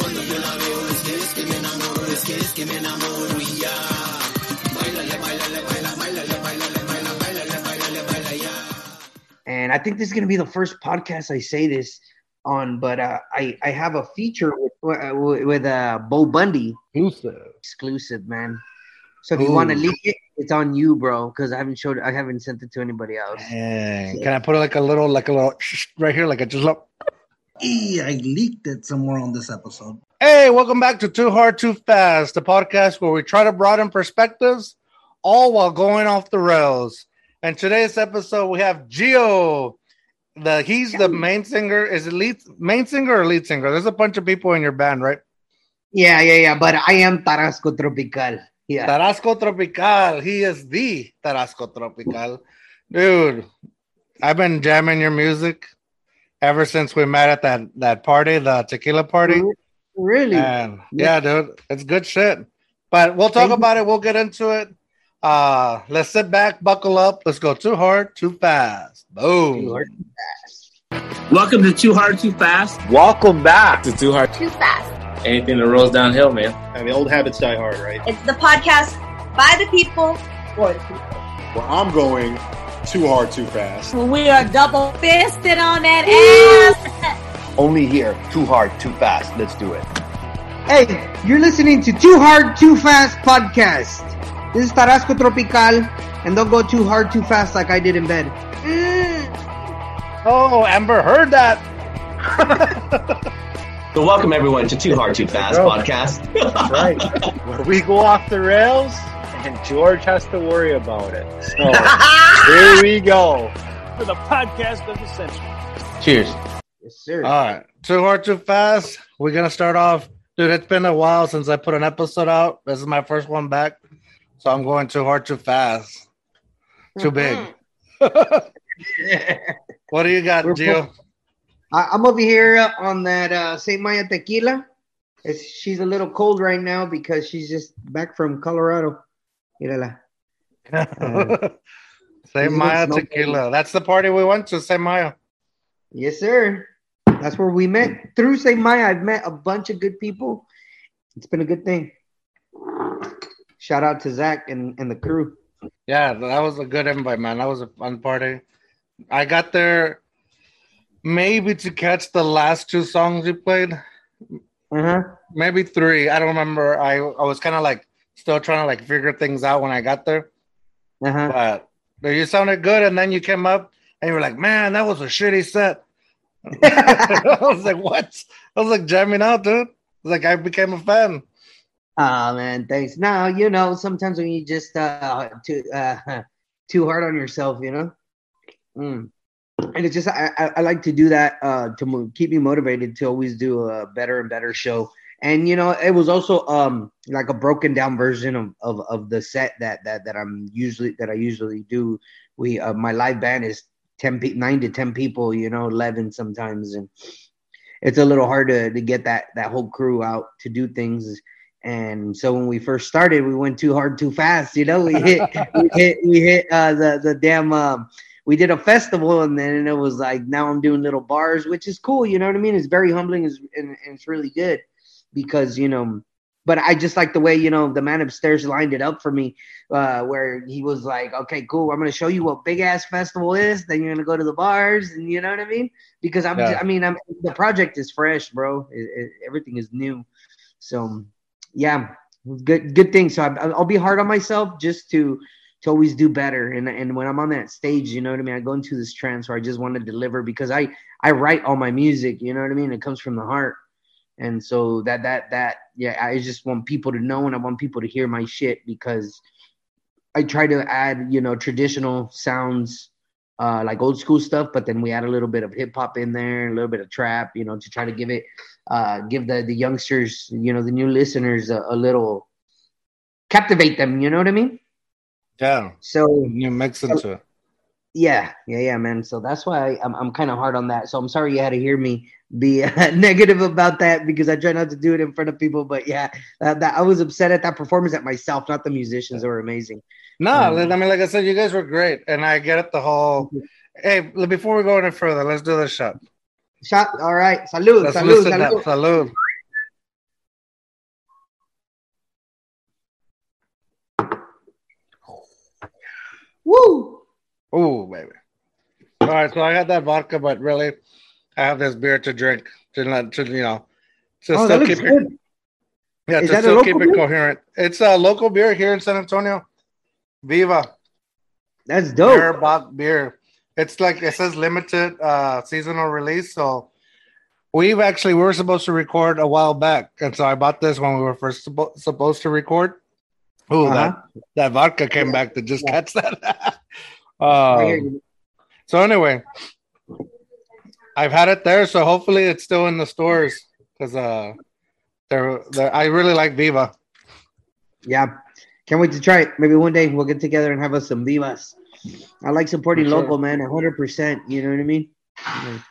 Cuando yo la veo es que es que me enamoro, es que es que me enamoro y ya. Bailale, bailale, baila, bailale, bailale, baila, bailale, bailale, baila ya. and I think this is going to be the first podcast I say this on, but uh, I I have a feature with uh, with uh, Bo Bundy Exclusive. exclusive, man. So if you want to Ooh. leak it, it's on you, bro, because I haven't showed, I haven't sent it to anybody else. Dang. Can I put it like a little, like a little right here, like a just look? Hey, I leaked it somewhere on this episode. Hey, welcome back to Too Hard Too Fast, the podcast where we try to broaden perspectives, all while going off the rails. And today's episode, we have Gio. The he's the main singer. Is it lead main singer or lead singer? There's a bunch of people in your band, right? Yeah, yeah, yeah. But I am Tarasco Tropical. Yeah. Tarasco Tropical. He is the Tarasco Tropical. Dude, I've been jamming your music ever since we met at that, that party, the tequila party. Really? And yeah, dude, it's good shit. But we'll talk Thank you. about it. We'll get into it. Uh let's sit back, buckle up. Let's go too hard, too fast. Boom. Too hard. Welcome to Too Hard Too Fast. Welcome back. to Too Hard. Too fast. Anything that rolls downhill, man. I mean, old habits die hard, right? It's the podcast by the people for the people. Well, I'm going too hard, too fast. We are double fisted on that ass. Only here. Too hard, too fast. Let's do it. Hey, you're listening to Too Hard, Too Fast podcast. This is Tarasco Tropical, and don't go too hard, too fast like I did in bed. Mm. Oh, Amber heard that. So welcome everyone to Too Hard Too Fast Bro. podcast. right. Where we go off the rails, and George has to worry about it. So here we go. for the podcast of the century. Cheers. Yes, sir. All right. Too hard, too fast. We're gonna start off. Dude, it's been a while since I put an episode out. This is my first one back. So I'm going too hard, too fast. Too big. what do you got, We're Gio? I, I'm over here on that uh, St. Maya tequila. It's, she's a little cold right now because she's just back from Colorado. Mírala. Say Maya Tequila. That's the party we went to. Say Maya. Yes, sir. That's where we met. Through St. Maya, I've met a bunch of good people. It's been a good thing. Shout out to Zach and, and the crew. Yeah, that was a good invite, man. That was a fun party. I got there maybe to catch the last two songs you played. Uh-huh. Maybe three. I don't remember. I I was kind of like still trying to like figure things out when I got there. Uh-huh. But but you sounded good, and then you came up and you were like, "Man, that was a shitty set." I was like, "What?" I was like jamming out, dude. I was like, I became a fan. Oh man, thanks. Now you know sometimes when you just uh too uh too hard on yourself, you know. Mm. And it's just I, I, I like to do that uh to mo- keep me motivated to always do a better and better show. And you know, it was also um like a broken down version of of, of the set that that that I'm usually that I usually do. We uh, my live band is ten pe- nine to ten people, you know, eleven sometimes, and it's a little hard to to get that that whole crew out to do things. And so when we first started, we went too hard, too fast. You know, we hit, we hit, we hit uh, the the damn. Um, we did a festival, and then it was like now I'm doing little bars, which is cool. You know what I mean? It's very humbling, it's, and, and it's really good because you know. But I just like the way you know the man upstairs lined it up for me, uh, where he was like, "Okay, cool. I'm gonna show you what big ass festival is. Then you're gonna go to the bars, and you know what I mean? Because I'm, Yeah. I mean, I'm the project is fresh, bro. It, it, everything is new, so yeah, good good thing. So I, I'll be hard on myself just to to always do better. And and when I'm on that stage, you know what I mean. I go into this trance where I just want to deliver because I I write all my music. You know what I mean. It comes from the heart, and so that that that yeah, I just want people to know and I want people to hear my shit because I try to add you know traditional sounds. Uh, like old school stuff, but then we add a little bit of hip hop in there, a little bit of trap, you know, to try to give it uh, give the the youngsters, you know, the new listeners a, a little captivate them. You know what I mean? Yeah, So you mix into it yeah, yeah, yeah, man. So that's why I, am I'm, I'm kind of hard on that. So I'm sorry you had to hear me be uh, negative about that because I try not to do it in front of people. But yeah, that, that I was upset at that performance at myself, not the musicians. They were amazing. No, um, I mean, like I said, you guys were great, and I get it. The whole hey, before we go any further, let's do the shot. Shot. All right. Salud. Let's salud. Salud. salud. Woo! Oh, baby. All right, so I got that vodka, but really, I have this beer to drink to not to you know to Oh, still keep looks it good. yeah Is to still keep local it coherent. It's a local beer here in San Antonio. Viva That's dope. Beer beer. It's like it says limited uh seasonal release, so we've actually we were supposed to record a while back, and so I bought this when we were first suppo- supposed to record. Oh, Uh-huh. that that vodka came back to just catch that. Um, so anyway, I've had it there, so hopefully it's still in the stores because uh, they're, they're I really like Viva. Yeah. Can't wait to try it. Maybe one day we'll get together and have us some vivas. I like supporting sure. local, man. hundred percent. You know what I mean?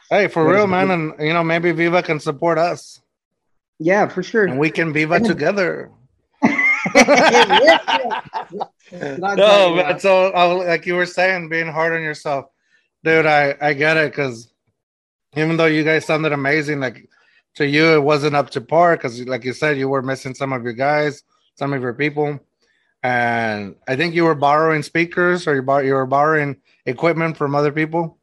Hey, for real, man, and you know maybe Viva can support us, Yeah, for sure. and we can Viva together. No, yeah. So, I, like you were saying, being hard on yourself, dude. I I get it because even though you guys sounded amazing, like to you it wasn't up to par because, like you said, you were missing some of your guys, some of your people, and I think you were borrowing speakers or you bought you were borrowing equipment from other people.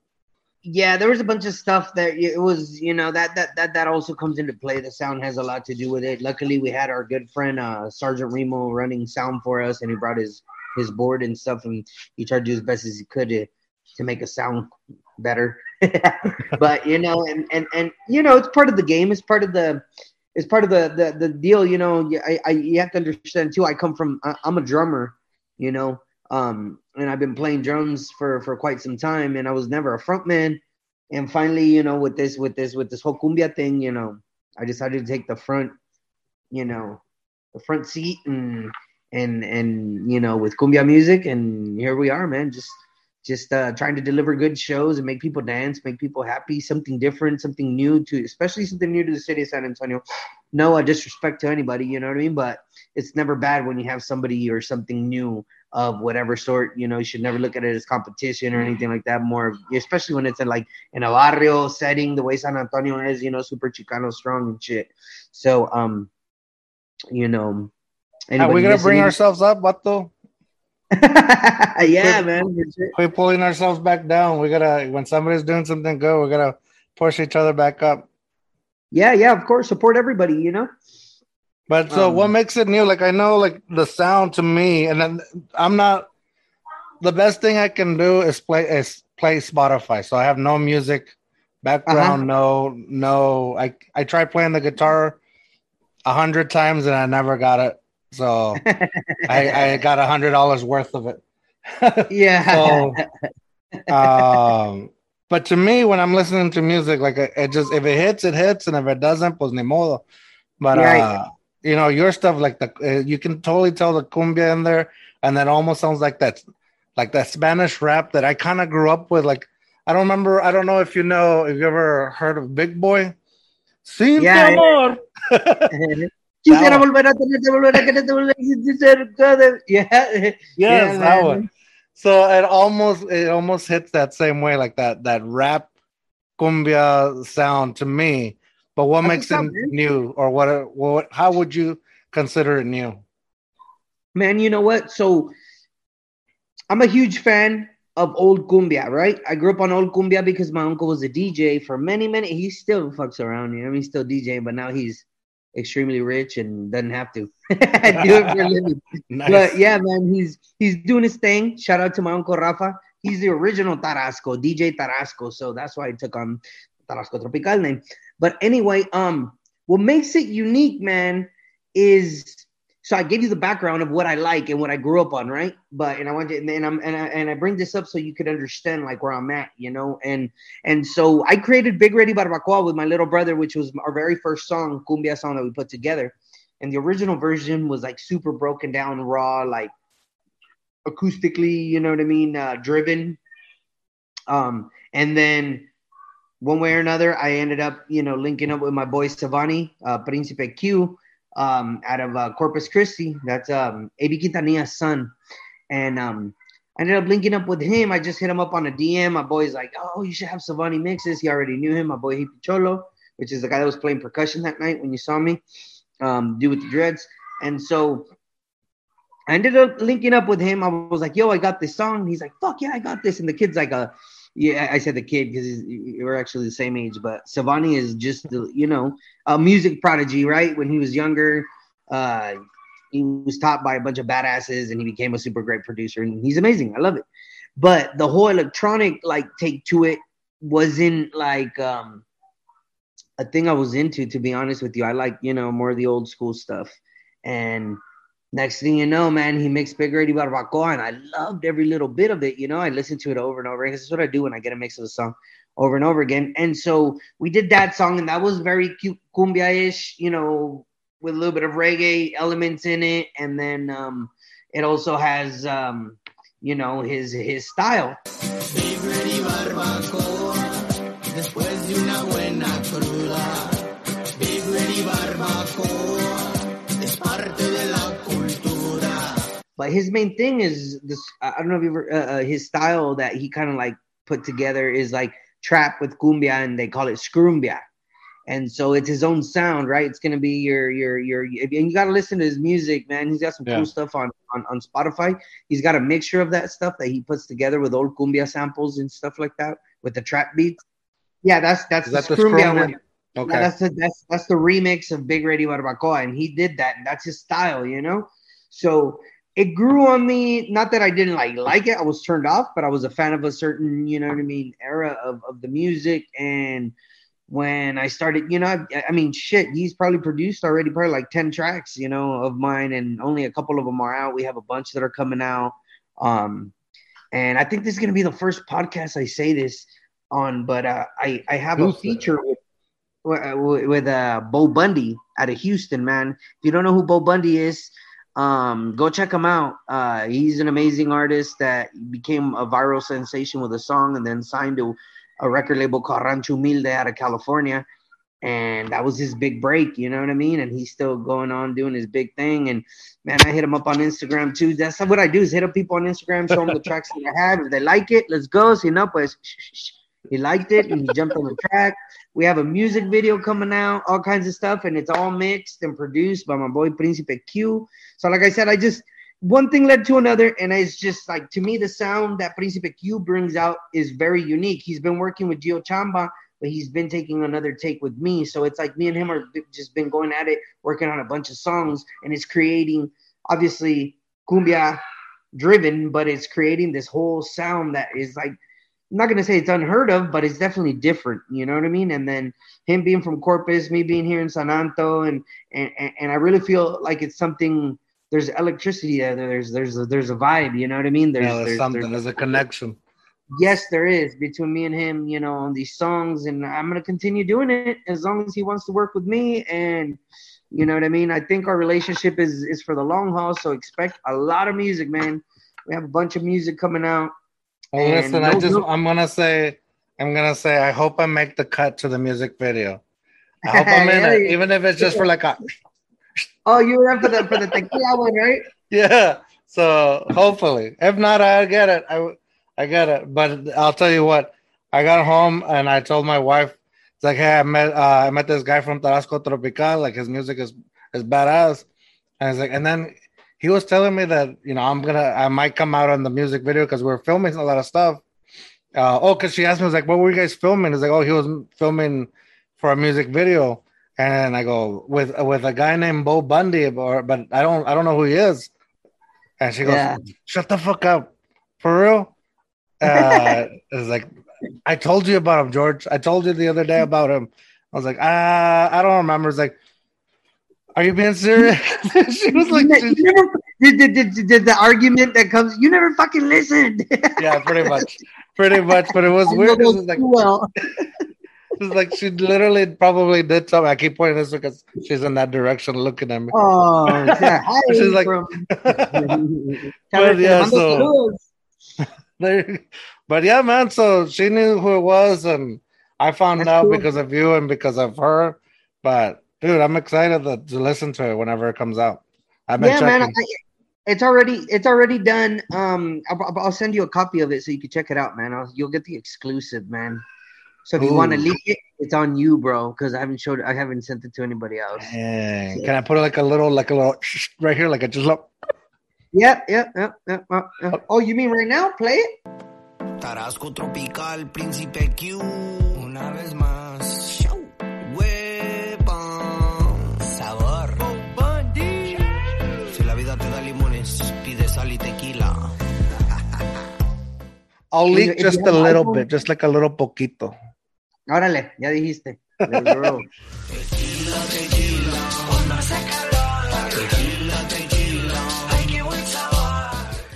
Yeah, there was a bunch of stuff that it was, you know, that that that that also comes into play. The sound has a lot to do with it. Luckily, we had our good friend uh, Sergeant Remo running sound for us, and he brought his his board and stuff, and he tried to do as best as he could to to make us sound better. but you know, and and and you know, it's part of the game. It's part of the it's part of the the, the deal. You know, I, I you have to understand too. I come from I, I'm a drummer. You know, um, and I've been playing drums for for quite some time, and I was never a front man. And finally, you know, with this with this with this whole cumbia thing, you know, I decided to take the front, you know, the front seat and and and you know with cumbia music, and here we are, man. Just just uh, trying to deliver good shows and make people dance, make people happy, something different, something new to, especially something new to the city of San Antonio. No uh, disrespect to anybody, you know what I mean, but it's never bad when you have somebody or something new of whatever sort. You know, you should never look at it as competition or anything like that. More, especially when it's in like in a barrio setting, the way San Antonio is, you know, super Chicano strong and shit. So, um, you know, Are we gonna bring ourselves up, Bato? yeah, man. for sure. We're pulling ourselves back down. We gotta when somebody's doing something good, we gotta push each other back up. Yeah, yeah, of course. Support everybody, you know. But so Um, what makes it new? Like I know like the sound to me, and then I'm not the best thing I can do is play is play Spotify. So I have no music background, no no I I tried playing the guitar a hundred times and I never got it. So I, I got a hundred dollars worth of it. Yeah. So, um, but to me, when I'm listening to music, like it it just if it hits, it hits, and if it doesn't, pues ni modo. But Right. uh, you know, your stuff like the uh, you can totally tell the cumbia in there, and that almost sounds like that, like that Spanish rap that I kind of grew up with. Like I don't remember, I don't know if you know, if you ever heard of Big Boy. Sin Yeah, amor. Quisiera volver a tenerte, volver a quererte, volver a sentir cerca de- Yeah. Yes, Yeah, that one. So it almost it almost hits that same way, like that that rap cumbia sound to me. But what That's makes it new, or what? What? How would you consider it new? Man, you know what? So I'm a huge fan of old cumbia, right? I grew up on old cumbia because my uncle was a DJ for many, many. He still fucks around, you know. I mean, he's still DJing, but now he's extremely rich and doesn't have to do it for a living. Nice. But yeah, man, he's he's doing his thing. Shout out to my uncle Rafa. He's the original Tarasco, DJ Tarasco. So that's why I took on Tarasco Tropical name. But anyway, um, what makes it unique, man, is so I gave you the background of what I like and what I grew up on, right? But and I want to, and I'm and I, and I bring this up so you could understand like where I'm at, you know. And and so I created Big Ready Barbacoa with my little brother, which was our very first song, cumbia song that we put together. And the original version was like super broken down, raw, like acoustically, you know what I mean, uh, driven. Um, and then one way or another, I ended up, you know, linking up with my boy Savani, uh, Principe Q, um, out of uh, Corpus Christi. That's um, Eddie Quintanilla's son. And um, I ended up linking up with him. I just hit him up on a DM. My boy's like, oh, you should have Savani mixes. He already knew him. My boy Hippie Cholo, which is the guy that was playing percussion that night when you saw me, um, do with the dreads. And so I ended up linking up with him. I was like, "Yo, I got this song." He's like, "Fuck yeah, I got this." And the kid's like, "Uh, yeah." I said the kid because we're actually the same age, but Savani is just the you know a music prodigy, right? When he was younger, uh, he was taught by a bunch of badasses, and he became a super great producer, and he's amazing. I love it. But the whole electronic like take to it wasn't like um a thing I was into. To be honest with you, I like you know more of the old school stuff, and next thing you know, man, he mixed Big Ready Barbacoa, and I loved every little bit of it. You know, I listened to it over and over because that's what I do when I get a mix of a song over and over again. And so we did that song, and that was very cute, cumbia-ish, you know, with a little bit of reggae elements in it, and then um, it also has, um, you know, his his style. But his main thing is this. I don't know if you ever uh, uh, his style that he kind of like put together is like trap with cumbia, and they call it scrumbia. And so it's his own sound, right? It's gonna be your your your. And you gotta listen to his music, man. He's got some Yeah. cool stuff on, on on Spotify. He's got a mixture of that stuff that he puts together with old cumbia samples and stuff like that with the trap beats. Yeah, that's that's Is the that the scrumbia one. Okay. Yeah, that's the that's that's the remix of Big Ready Barbacoa, and he did that, and that's his style, you know. So it grew on me. Not that I didn't like like it; I was turned off, but I was a fan of a certain, you know what I mean, era of of the music. And when I started, you know, I, I mean, shit, he's probably produced already probably like ten tracks, you know, of mine, and only a couple of them are out. We have a bunch that are coming out. Um, and I think this is gonna be the first podcast I say this on, but uh, I I have a feature with with, with uh, Bo Bundy out of Houston, man. If you don't know who Bo Bundy is, um, go check him out. Uh, he's an amazing artist that became a viral sensation with a song and then signed to a record label called Rancho Humilde out of California. And that was his big break, you know what I mean? And he's still going on doing his big thing. And man, I hit him up on Instagram too. That's what I do is hit up people on Instagram, show them the tracks that I have. If they like it, let's go. Si no, pues, shh. He liked it and he jumped on the track. We have a music video coming out, all kinds of stuff, and it's all mixed and produced by my boy Principe Q. So, like I said, I just one thing led to another, and it's just like to me, the sound that Principe Q brings out is very unique. He's been working with Gio Chamba, but he's been taking another take with me. So it's like me and him are just been going at it, working on a bunch of songs, and it's creating obviously cumbia driven, but it's creating this whole sound that is like I'm not gonna say it's unheard of, but it's definitely different. You know what I mean? And then him being from Corpus, me being here in San Anto, and and and and I really feel like it's something. There's electricity there. There's there's a, there's a vibe. You know what I mean? There's, yeah, there's, there's, something. there's- There's a connection. yes, there is between me and him. You know, on these songs, and I'm gonna continue doing it as long as he wants to work with me. And you know what I mean? I think our relationship is is for the long haul. So expect a lot of music, man. We have a bunch of music coming out. Well, And listen, I just no- I'm gonna say I'm gonna say I hope I make the cut to the music video. I hope I'm in Yeah, it, even if it's just for like a Oh, you were up for the for the tequila one, right? yeah. So hopefully, if not, I get it. I I get it. But I'll tell you what, I got home and I told my wife, it's like, hey, I met uh, I met this guy from Tarasco Tropical. Like his music is is badass. And it's like, and then he was telling me that you know I'm gonna I might come out on the music video because we're filming a lot of stuff. Uh, oh, because she asked me, I was like, what were you guys filming? It's like, oh, he was filming for a music video. And I go with with a guy named Bo Bundy, or but I don't I don't know who he is. And she goes, Yeah. "Shut the fuck up, for real." Uh, it's like I told you about him, George. I told you the other day about him. I was like, ah, I don't remember. It's like, are you being serious? she was like, you, never did, did, did, did the argument that comes. You never fucking listened. yeah, pretty much, pretty much. But it was I weird. It was like, well. it was like she literally probably did something. I keep pointing this because she's in that direction, looking at me. Oh, yeah. She's like- from- But yeah, so-. There, but yeah, man. So she knew who it was, and I found That's out cool. because of you and because of her. But dude, I'm excited to, to listen to it whenever it comes out. I've been yeah, checking. man. I, it's already it's already done. Um, I'll, I'll send you a copy of it so you can check it out, man. I'll, you'll get the exclusive, man. So if you want to Ooh. leak it, it's on you, bro. Because I haven't showed, I haven't sent it to anybody else. Dang. Can I put like a little, like a little right here, like a just look? Yep, yep, yep, yep, yep, yep. Oh, you mean right now? Play it? Tarasco tropical, príncipe Q. Una vez más. I'll leak just a little iPhone- bit, just like a little poquito. Órale, ya dijiste.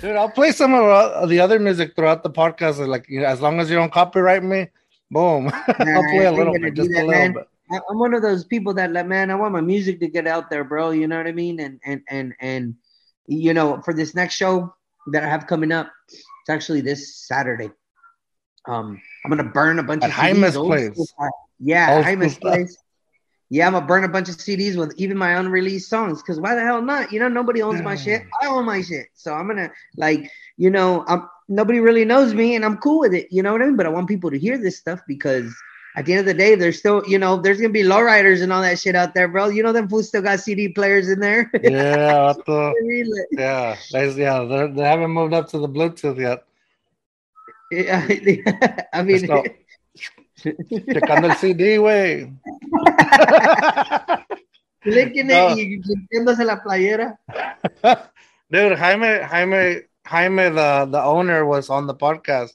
Dude, I'll play some of uh, the other music throughout the podcast. Like, you know, as long as you don't copyright me, boom. I'll play a little bit, just a little man. bit. I'm one of those people that like, man, I want my music to get out there, bro. You know what I mean? And and and and you know, for this next show that I have coming up, it's actually this Saturday. Um, I'm gonna burn a bunch At of CDs. place. Yeah, Jaime's place. Yeah, I'm gonna burn a bunch of CDs with even my unreleased songs. Cause why the hell not? You know, nobody owns my shit. I own my shit. So I'm gonna like, you know, I'm nobody really knows me and I'm cool with it. You know what I mean? But I want people to hear this stuff because at the end of the day, there's still, you know, there's gonna be lowriders and all that shit out there, bro. You know, them fools still got CD players in there. Yeah, the, yeah, they, yeah, they haven't moved up to the Bluetooth yet. Yeah, I mean. Checando el CD, güey. licking No. it y limpiándose la playera. Dude, Jaime, Jaime, Jaime, the, the owner was on the podcast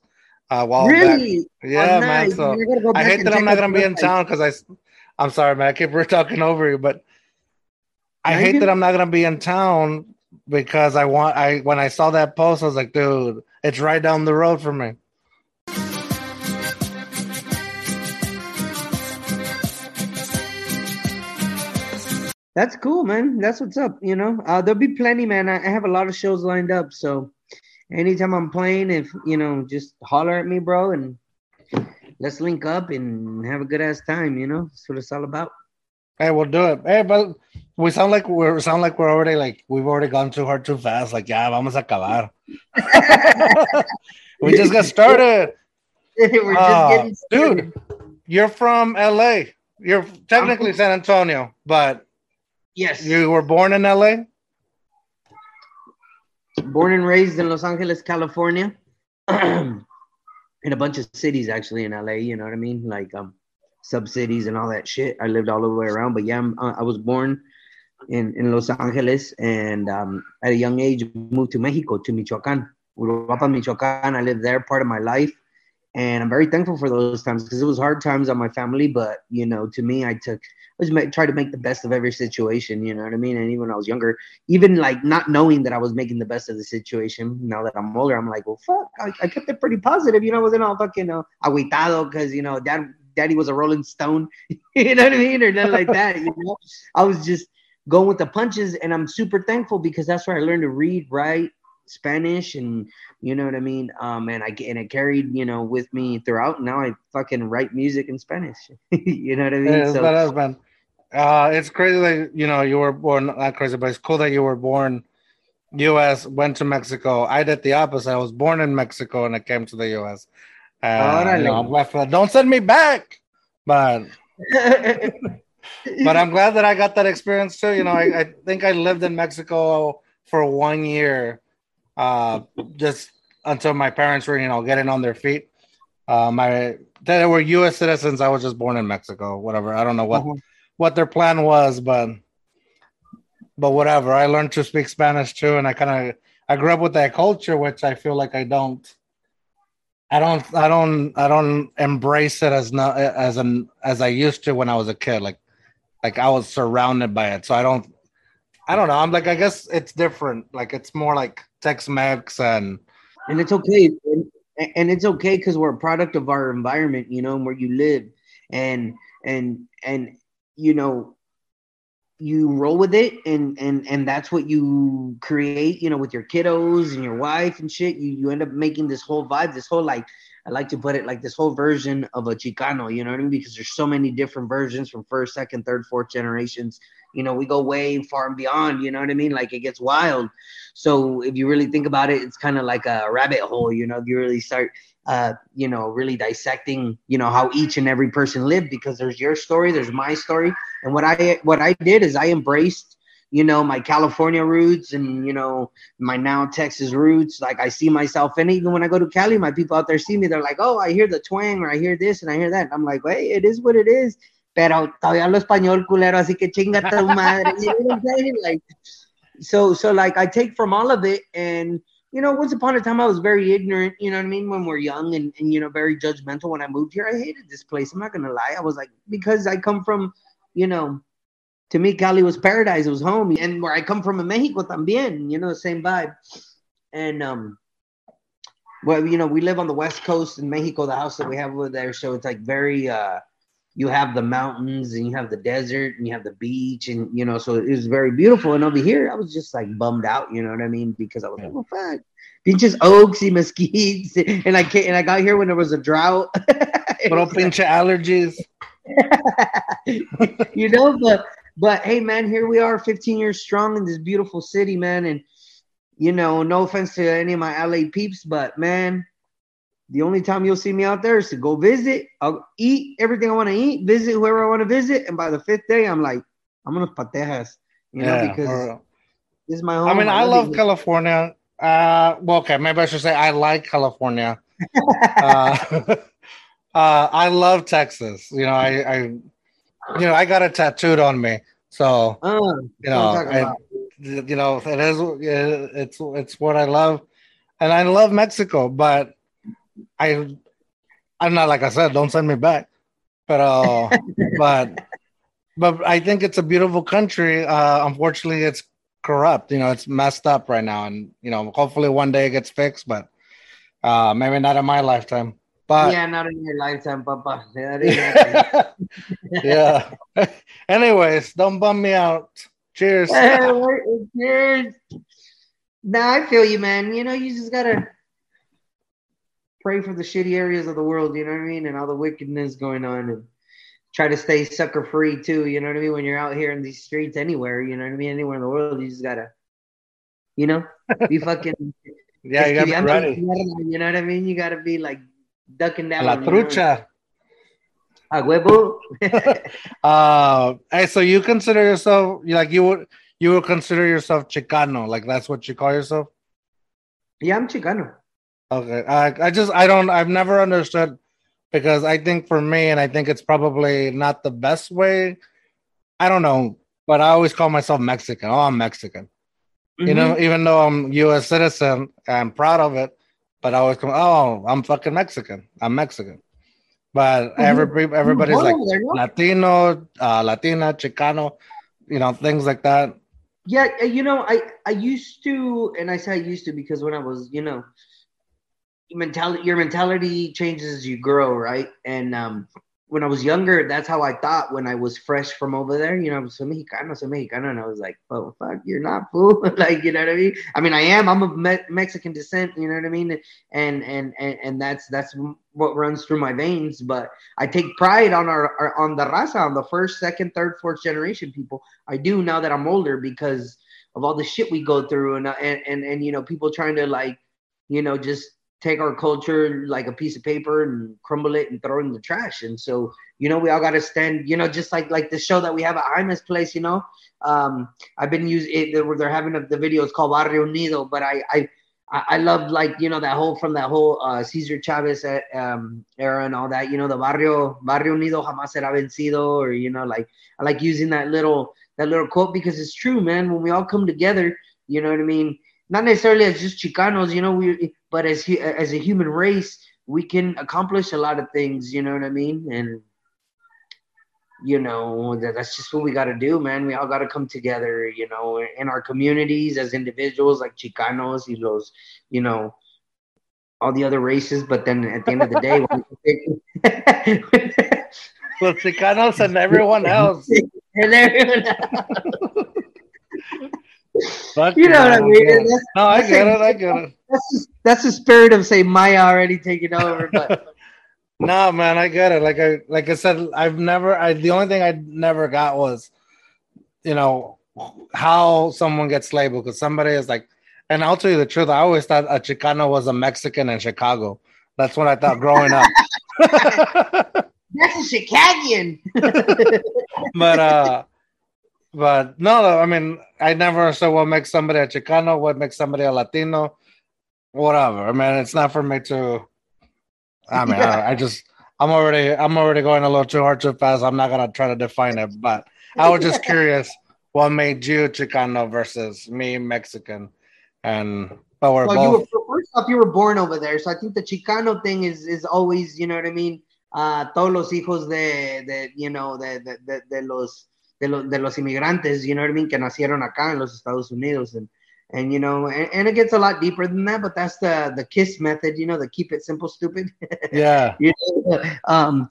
uh, while Really? back. Yeah, Oh, man. nice. So I go I hate that I'm not gonna be in town because I, I'm sorry, man. I keep we're talking over you, but I hate that I'm not gonna be in town because I want. I when I saw that post, I was like, dude, it's right down the road for me. That's cool, man. That's what's up. You know, uh, there'll be plenty, man. I, I have a lot of shows lined up, so anytime I'm playing, if you know, just holler at me, bro, and let's link up and have a good ass time. You know, that's what it's all about. Hey, we'll do it. Hey, but we sound like we're sound like we're already like we've already gone too hard too fast. Like, yeah, vamos a acabar. we just got started. We're just Ah, getting started. dude, you're from LA. You're technically San Antonio, but Yes, you were born in LA. Born and raised in Los Angeles, California, in a bunch of cities actually in LA. You know what I mean? Like um, sub cities and all that shit. I lived all the way around, but yeah, uh, I was born in in Los Angeles, and um, at a young age moved to Mexico to Michoacan, Uruapan, Michoacan. I lived there part of my life, and I'm very thankful for those times because it was hard times on my family. But you know, to me, I took I was ma- try to make the best of every situation. You know what I mean? And even when I was younger, even like not knowing that I was making the best of the situation. Now that I'm older, I'm like, well, fuck, I, I kept it pretty positive. You know, I wasn't all fucking uh, aguitado because you know, dad, daddy was a Rolling Stone. you know what I mean, or nothing like that. You know, I was just going with the punches, and I'm super thankful because that's where I learned to read, write Spanish, and you know what I mean. Um, and I and it carried you know with me throughout. Now I fucking write music in Spanish. you know what I mean? Yeah, it's So- man. Uh, it's crazy that you know you were born. Not crazy, but it's cool that you were born U.S. Went to Mexico. I did the opposite. I was born in Mexico and I came to the U.S. Uh, you know, I'm glad for that. Don't send me back, but but I'm glad that I got that experience too. You know, I, I think I lived in Mexico for one year, uh, just until my parents were, you know, getting on their feet. Uh, my they were U.S. citizens. I was just born in Mexico. Whatever. I don't know what Uh-huh. what their plan was, but but whatever. I learned to speak Spanish too, and I kind of I grew up with that culture, which I feel like I don't. I don't, I don't, I don't embrace it as not as an as I used to when I was a kid. Like, like I was surrounded by it, so I don't, I don't know. I'm like, I guess it's different. Like, it's more like Tex-Mex and and it's okay and, and it's okay because we're a product of our environment you know and where you live. And and and you know you roll with it and and and that's what you create you know with your kiddos and your wife and shit. You you end up making this whole vibe this whole like I like to put it like this whole version of a Chicano, you know what I mean? Because there's so many different versions from first, second, third, fourth generations. You know, we go way far and beyond, you know what I mean? Like it gets wild. So if you really think about it, it's kind of like a rabbit hole, you know, if you really start uh, you know, really dissecting, you know, how each and every person lived because there's your story, there's my story. And what I what I did is I embraced, you know, my California roots and, you know, my now Texas roots. Like I see myself in it. Even when I go to Cali, my people out there see me. They're like, oh, I hear the twang or I hear this and I hear that. I'm like, hey, it is what it is. Pero todavía hablo español culero, así que chinga tu madre. You know what I'm saying? Like, so, so like I take from all of it and, you know, once upon a time I was very ignorant, you know what I mean, when we're young and, and you know, very judgmental. When I moved here, I hated this place. I'm not gonna lie. I was like, because I come from, you know, to me, Cali was paradise. It was home. And where I come from in Mexico también, you know, the same vibe. And um well, you know, we live on the west coast in Mexico, the house that we have over there. So it's like very uh you have the mountains and you have the desert and you have the beach and you know, so it was very beautiful. And over here, I was just like bummed out, you know what I mean? Because I was like, well, fuck, pinches oaks y mesquites, and I can't, and I got here when there was a drought. Pero pinche allergies. you know, but but hey, man, here we are, 15 years strong in this beautiful city, man. And you know, no offense to any of my LA peeps, but man, the only time you'll see me out there is to go visit. I'll eat everything I want to eat, visit whoever I want to visit, and by the fifth day, I'm like, I'm gonna patejas, you know, Yeah, because this is my home. I mean, I love. California. Uh, well, okay, maybe I should say I like California. uh, uh, I love Texas. You know, I, I, you know, I got it tattooed on me. So Uh, you that's what I'm talking know, it, you know, it is. It's it's what I love, and I love Mexico. But I, I'm not like I said. Don't send me back. But uh, but but I think it's a beautiful country. Uh, unfortunately, it's corrupt. You know, it's messed up right now, and you know, hopefully one day it gets fixed. But uh, maybe not in my lifetime. But yeah, not in your lifetime, Papa. That ain't happening. yeah. Anyways, don't bum me out. Cheers. Cheers. Nah, I feel you, man. You know, you just gotta pray for the shitty areas of the world. You know what I mean, and all the wickedness going on, and try to stay sucker free too. You know what I mean? When you're out here in these streets, anywhere, you know what I mean? Anywhere in the world, you just gotta, you know, be fucking. Yeah, you gotta be ready. You know what I mean? You gotta be like ducking down. La trucha. A huevo. Uh, hey, so you consider yourself like you would you would consider yourself Chicano, like that's what you call yourself? yeah, I'm Chicano. Okay, I I just I don't I've never understood because I think for me and I think it's probably not the best way. I don't know, but I always call myself Mexican. Oh, I'm Mexican. You Mm-hmm. know, even though I'm U.S. citizen, I'm proud of it. But I always come, oh, I'm fucking Mexican. I'm Mexican. But every everybody's like over there, no? Latino, uh, Latina, Chicano, you know, things like that. Yeah, uh, you know, I I used to, and I say I used to because when I was, you know, your mentality your mentality changes as you grow, right? And um, when I was younger, that's how I thought when I was fresh from over there. You know, I was so Mexicano, Mexicano, and I was like, oh fuck, you're not fool. like, you know what I mean? I mean, I am. I'm of Me- Mexican descent. You know what I mean? And and and and that's that's what runs through my veins. But I take pride on our, our on the raza, on the first, second, third, fourth generation people. I do now that I'm older because of all the shit we go through and and and, and you know people trying to like you know just take our culture like a piece of paper and crumble it and throw it in the trash and so you know we all got to stand you know just like like the show that we have at Jaime's place you know um I've been using it they're, having a, the video it's called Barrio Unido but I I I I love like you know that whole from that whole uh, Cesar Chavez uh, um, era and all that. You know the barrio barrio unido jamás será vencido, or you know like I like using that little that little quote because it's true, man. When we all come together, you know what I mean. Not necessarily as just Chicanos, you know, we but as as a human race, we can accomplish a lot of things. You know what I mean, and you know that, that's just what we got to do man we all got to come together you know in our communities as individuals like chicanos y los you know all the other races but then at the end of the day when we- Los Chicanos and everyone else. and everyone- Fuck you know what I mean yeah. No, I get it. I get it. That's the- that's the spirit of say Maya already taking over but No, man, I get it. Like I like I said, I've never I the only thing I never got was you know how someone gets labeled because somebody is like and I'll tell you the truth, I always thought a Chicano was a Mexican in Chicago. That's what I thought growing up. that's a Chicagian but uh But no, no, I mean, I never said what makes somebody a Chicano, what makes somebody a Latino, whatever. I mean, it's not for me to. I mean, Yeah. I, I just, I'm already, I'm already going a little too hard, too fast. I'm not gonna try to define it, but I was just curious what made you Chicano versus me Mexican, and but we're Well, you both. were first off, you were born over there, so I think the Chicano thing is is always, you know what I mean. Uh, todos los hijos de, de you know, de, de, de, de los de los de los inmigrantes, you know what I mean, que nacieron acá en los Estados Unidos, and and you know, and, and it gets a lot deeper than that, but that's the the kiss method, you know, the keep it simple, stupid. Yeah, you know um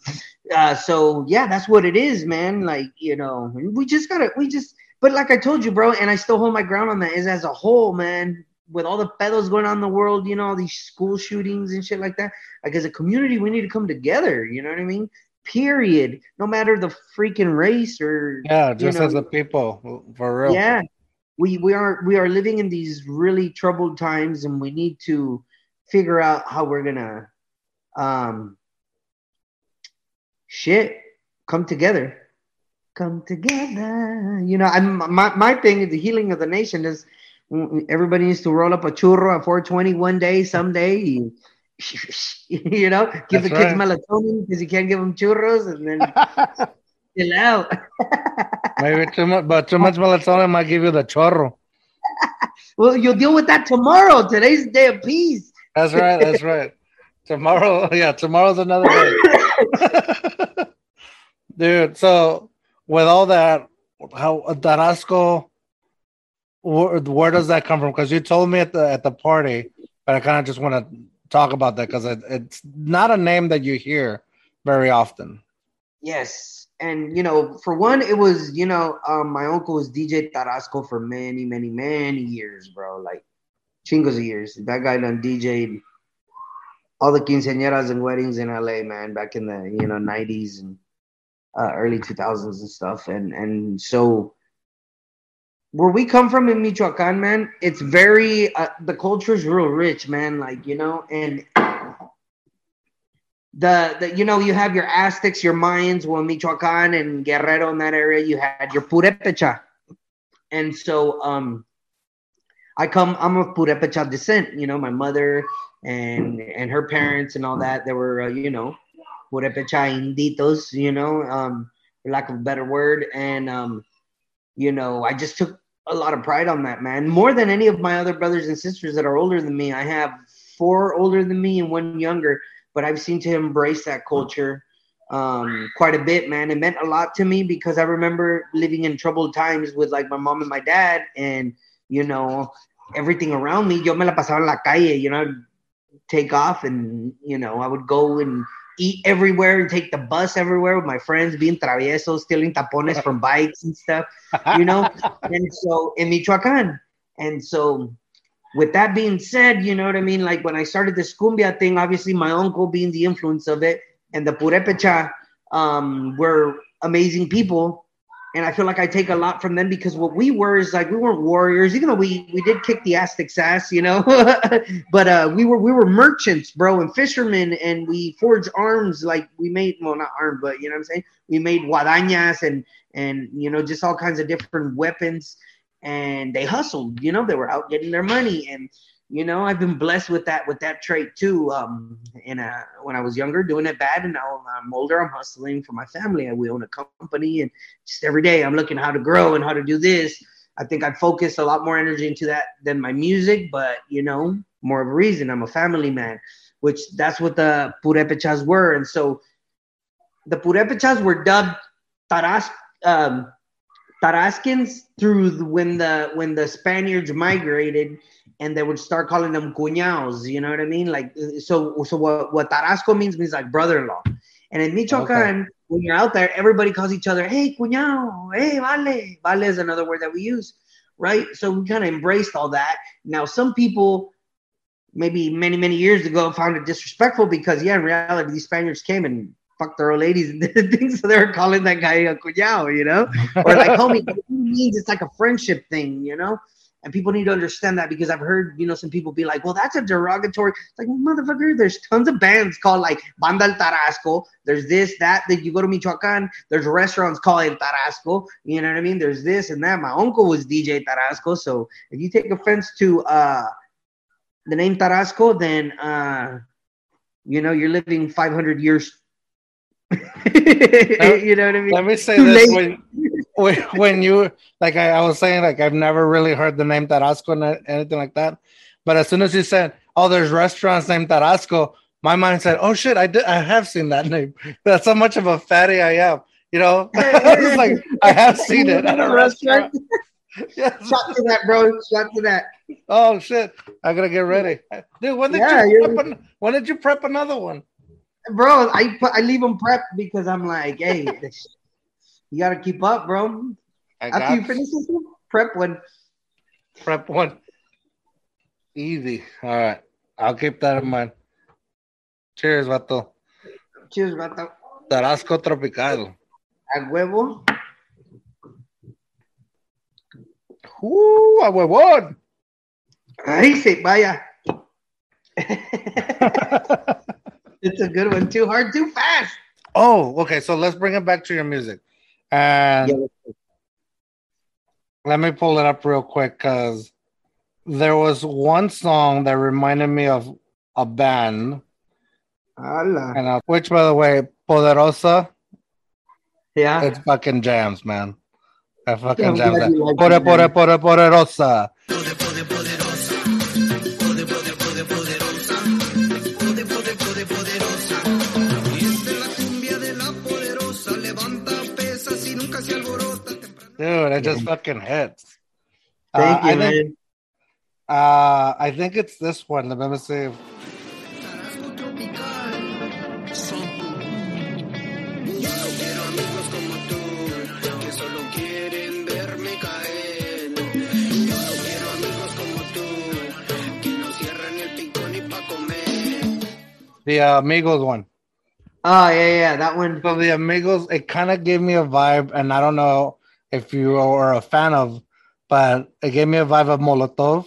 uh so yeah that's what it is man. Like you know we just gotta we just but like i told you bro and i still hold my ground on that is as a whole man with all the pedos going on in the world you know all these school shootings and shit like that like as a community we need to come together you know what i mean? Period. No matter the freaking race or yeah, you just know, as a people, for real. yeah we we are we are living in these really troubled times and we need to figure out how we're gonna um shit come together come together you know i'm my, my thing is the healing of the nation is everybody needs to roll up a churro at 420 one day someday you, you know give That's the kids right. melatonin because you can't give them churros and then chill out Maybe too much, but too much melatonin might give you the chorro. well you'll deal with that tomorrow today's day of peace That's right. That's right. Tomorrow, yeah, tomorrow's another day. Dude, so with all that, how Tarasco, where, where does that come from? Because you told me at the at the party, but I kind of just want to talk about that because it, it's not a name that you hear very often. Yes. And you know, for one, it was, you know, um, my uncle was DJ Tarasco for many, many, many years, bro. Like chingos of years. That guy done DJ'd all the quinceañeras and weddings in LA, man, back in the, you know, 90s and uh, early 2000s and stuff. And and so where we come from in Michoacan, man, it's very uh, the culture's real rich, man. Like, you know, and the, the you know you have your Aztecs, your Mayans, well Michoacan and Guerrero in that area. You had your Purepecha, and so um, I come. I'm of Purepecha descent. You know, my mother and and her parents and all that. They were uh, you know Purepecha inditos. You know, um, for lack of a better word, and um, you know, I just took a lot of pride on that, man. More than any of my other brothers and sisters that are older than me. I have four older than me and one younger but I've seen to embrace that culture um, quite a bit, man. It meant a lot to me because I remember living in troubled times with like my mom and my dad, and you know everything around me. Yo me la pasaba en la calle, you know, take off and you know I would go and eat everywhere and take the bus everywhere with my friends, being traviesos, stealing tapones from bikes and stuff, you know. and so in Michoacan, and so with that being said, you know what I mean? Like when I started this cumbia thing, obviously my uncle being the influence of it and the Purepecha um, were amazing people. And I feel like I take a lot from them because what we were is like we weren't warriors, even though we we did kick the Aztecs ass, you know. but uh, we were we were merchants, bro, and fishermen, and we forged arms. Like we made well, not arms, but you know what I'm saying. We made guadañas and and you know just all kinds of different weapons and they hustled you know they were out getting their money. And you know i've been blessed with that with that trait too. Um and uh when i was younger doing it bad and now i'm older i'm hustling for my family. We own a company and just every day i'm looking how to grow and how to do this. I think i focus a lot more energy into that than my music but you know more of a reason. I'm a family man which that's what the purepechas were. And so the purepechas were dubbed taras um Tarascans through the, when the when the Spaniards migrated and they would start calling them cuñados, you know what I mean? Like uh, so so what what Tarasco means means like brother-in-law. And in Michoacan, okay. when you're out there, everybody calls each other, hey cuñado, hey vale. Vale is another word that we use, right? So we kind of embraced all that. Now some people maybe many, many years ago found it disrespectful because yeah, in reality, these Spaniards came and fucked their old ladies and did things, so they were calling that guy a cuñado, you know, or like homie. it means it's like a friendship thing, you know. And people need to understand that because I've heard, you know, some people be like, well, that's a derogatory. It's like, motherfucker, there's tons of bands called like Banda El Tarasco. There's this, that, that you go to Michoacan. There's restaurants called El Tarasco. You know what I mean? There's this and that. My uncle was DJ Tarasco. So if you take offense to uh, the name Tarasco, then, uh, you know, you're living 500 years. you know what I mean? Let me say Too this: late. when, when, you like, I, I was saying, like, I've never really heard the name Tarasco and anything like that. But as soon as you said, "Oh, there's restaurants named Tarasco," my mind said, "Oh shit, I did, I have seen that name." That's how much of a fatty I am. You know, it's like I have seen it at a restaurant. Yeah. Shot to that, bro. Shot to that. Oh shit! I gotta get ready, dude. When did Yeah, you prep an, when did you prep another one? Bro, I I leave them prepped because I'm like, hey, this- you gotta keep up, bro. I After you finish this one, prep one. prep one. Easy. All right, I'll keep that in mind. Cheers, vato. Cheers, vato. Tarasco tropical. A huevo. Uh, a huevón. Ahí se vaya. It's a good one. Too hard, too fast. oh, okay. So let's bring it back to your music, and Yeah. let me pull it up real quick because there was one song that reminded me of a band, Hola. and uh, which, by the way, Poderosa. Yeah. It's fucking jams, man. I fucking I'm jams glad that. you like Pore, it, pore, pore, poderosa. Dude, it just fucking hits. Thank Uh, you, I man. think, uh, I think it's this one. Let me see. The uh, Amigos one. Oh yeah, yeah, that one. So the Amigos, it kind of gave me a vibe, and I don't know if you are a fan of, but it gave me a vibe of Molotov.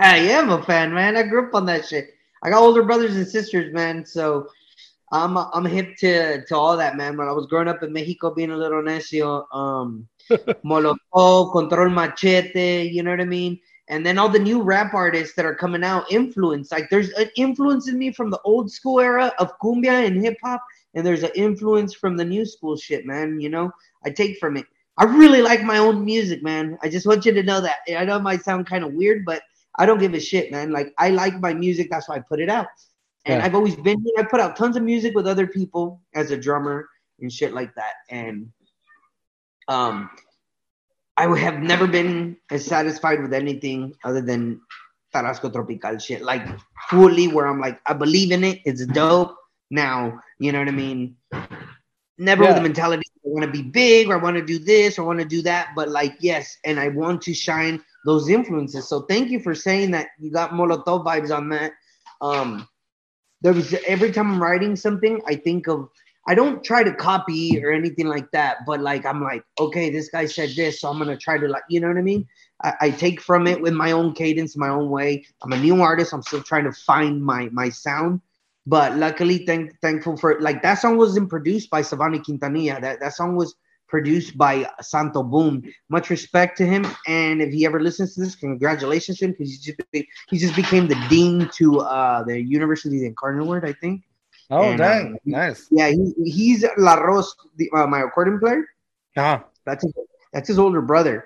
I am a fan, man. I grew up on that shit. I got older brothers and sisters, man. So I'm I'm hip to to all that, man. When I was growing up in Mexico, being a little necio, um, Molotov, Control Machete, you know what I mean. And then all the new rap artists that are coming out, influence like there's an influence in me from the old school era of cumbia and hip hop, and there's an influence from the new school shit, man. You know, I take from it. I really like my own music, man. I just want you to know that. I know it might sound kind of weird, but I don't give a shit, man. Like I like my music, that's why I put it out. And Yeah. I've always been I put out tons of music with other people as a drummer and shit like that. And um I would have never been as satisfied with anything other than Tarasco Tropical shit. Like fully where I'm like, I believe in it, it's dope. Now, you know what I mean? Never with Yeah. the mentality I want to be big or I want to do this or I want to do that, but like yes, and I want to shine those influences. So thank you for saying that you got Molotov vibes on that. Um, there was every time I'm writing something, I think of I don't try to copy or anything like that, but like I'm like, okay, this guy said this, so I'm gonna try to like, you know what I mean? I, I take from it with my own cadence, my own way. I'm a new artist. I'm still trying to find my my sound. But luckily, thank, thankful for like that song wasn't produced by Savani Quintanilla. That that song was produced by Santo Boom. Much respect to him, and if he ever listens to this, congratulations to him because he just he just became the dean to uh, the University of Incarnate Word, I think. Oh, And, dang. uh, nice. Yeah, he, he's La Rose, the, uh, my accordion player. Uh-huh. That's his, that's his older brother,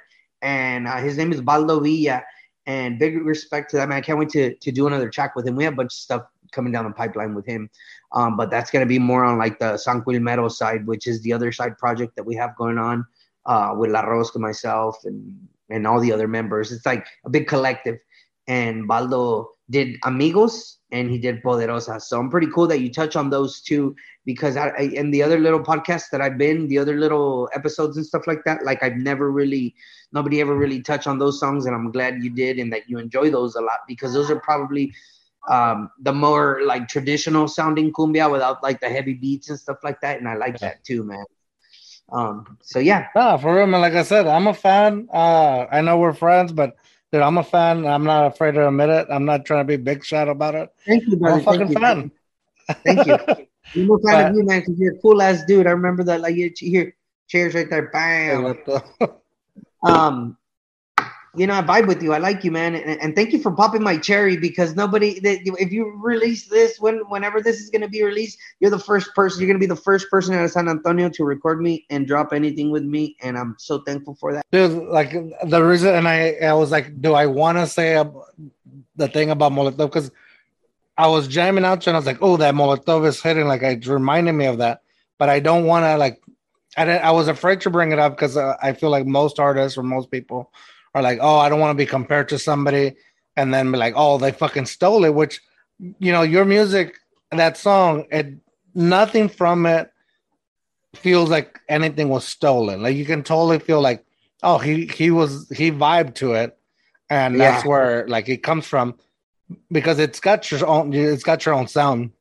and uh, his name is Baldo Villa. And big respect to that man. I can't wait to to do another track with him. We have a bunch of stuff coming down the pipeline with him, um, but that's gonna be more on like the San Metal side, which is the other side project that we have going on uh, with La Rosca, myself, and and all the other members. It's like a big collective. And Baldo did Amigos and he did Poderosa. So I'm pretty cool that you touch on those two because I, I and the other little podcasts that I've been, the other little episodes and stuff like that, like I've never really nobody ever really touched on those songs and I'm glad you did and that you enjoy those a lot because those are probably um the more like traditional sounding cumbia without like the heavy beats and stuff like that and I like that too, man. Um, so yeah, No, for real, man. Like I said, I'm a fan. Uh, I know we're friends, but dude, I'm a fan. I'm not afraid to admit it. I'm not trying to be big shot about it. thank you, I'm a fucking thank fan. Thank you. I'm a fan of you, man, because you're a cool ass dude. I remember that. Like, you here, cheers right there, bam. um you know i vibe with you i like you man and, and thank you for popping my cherry because nobody that if you release this when whenever this is going to be released you're the first person you're going to be the first person out of san antonio to record me and drop anything with me and i'm so thankful for that Dude, like the reason, and I, I was like, do I want to say the thing about Molotov? Because I was jamming out to, and I was like, oh, that Molotov is hitting. Like, it reminded me of that, but I don't want to like. I I was afraid to bring it up because uh, I feel like most artists or most people are like, oh, I don't want to be compared to somebody, and then be like, oh, they fucking stole it. Which, you know, your music, that song, it nothing from it feels like anything was stolen. Like you can totally feel like, oh, he he was he vibed to it, and that's where like it comes from because it's got your own it's got your own sound.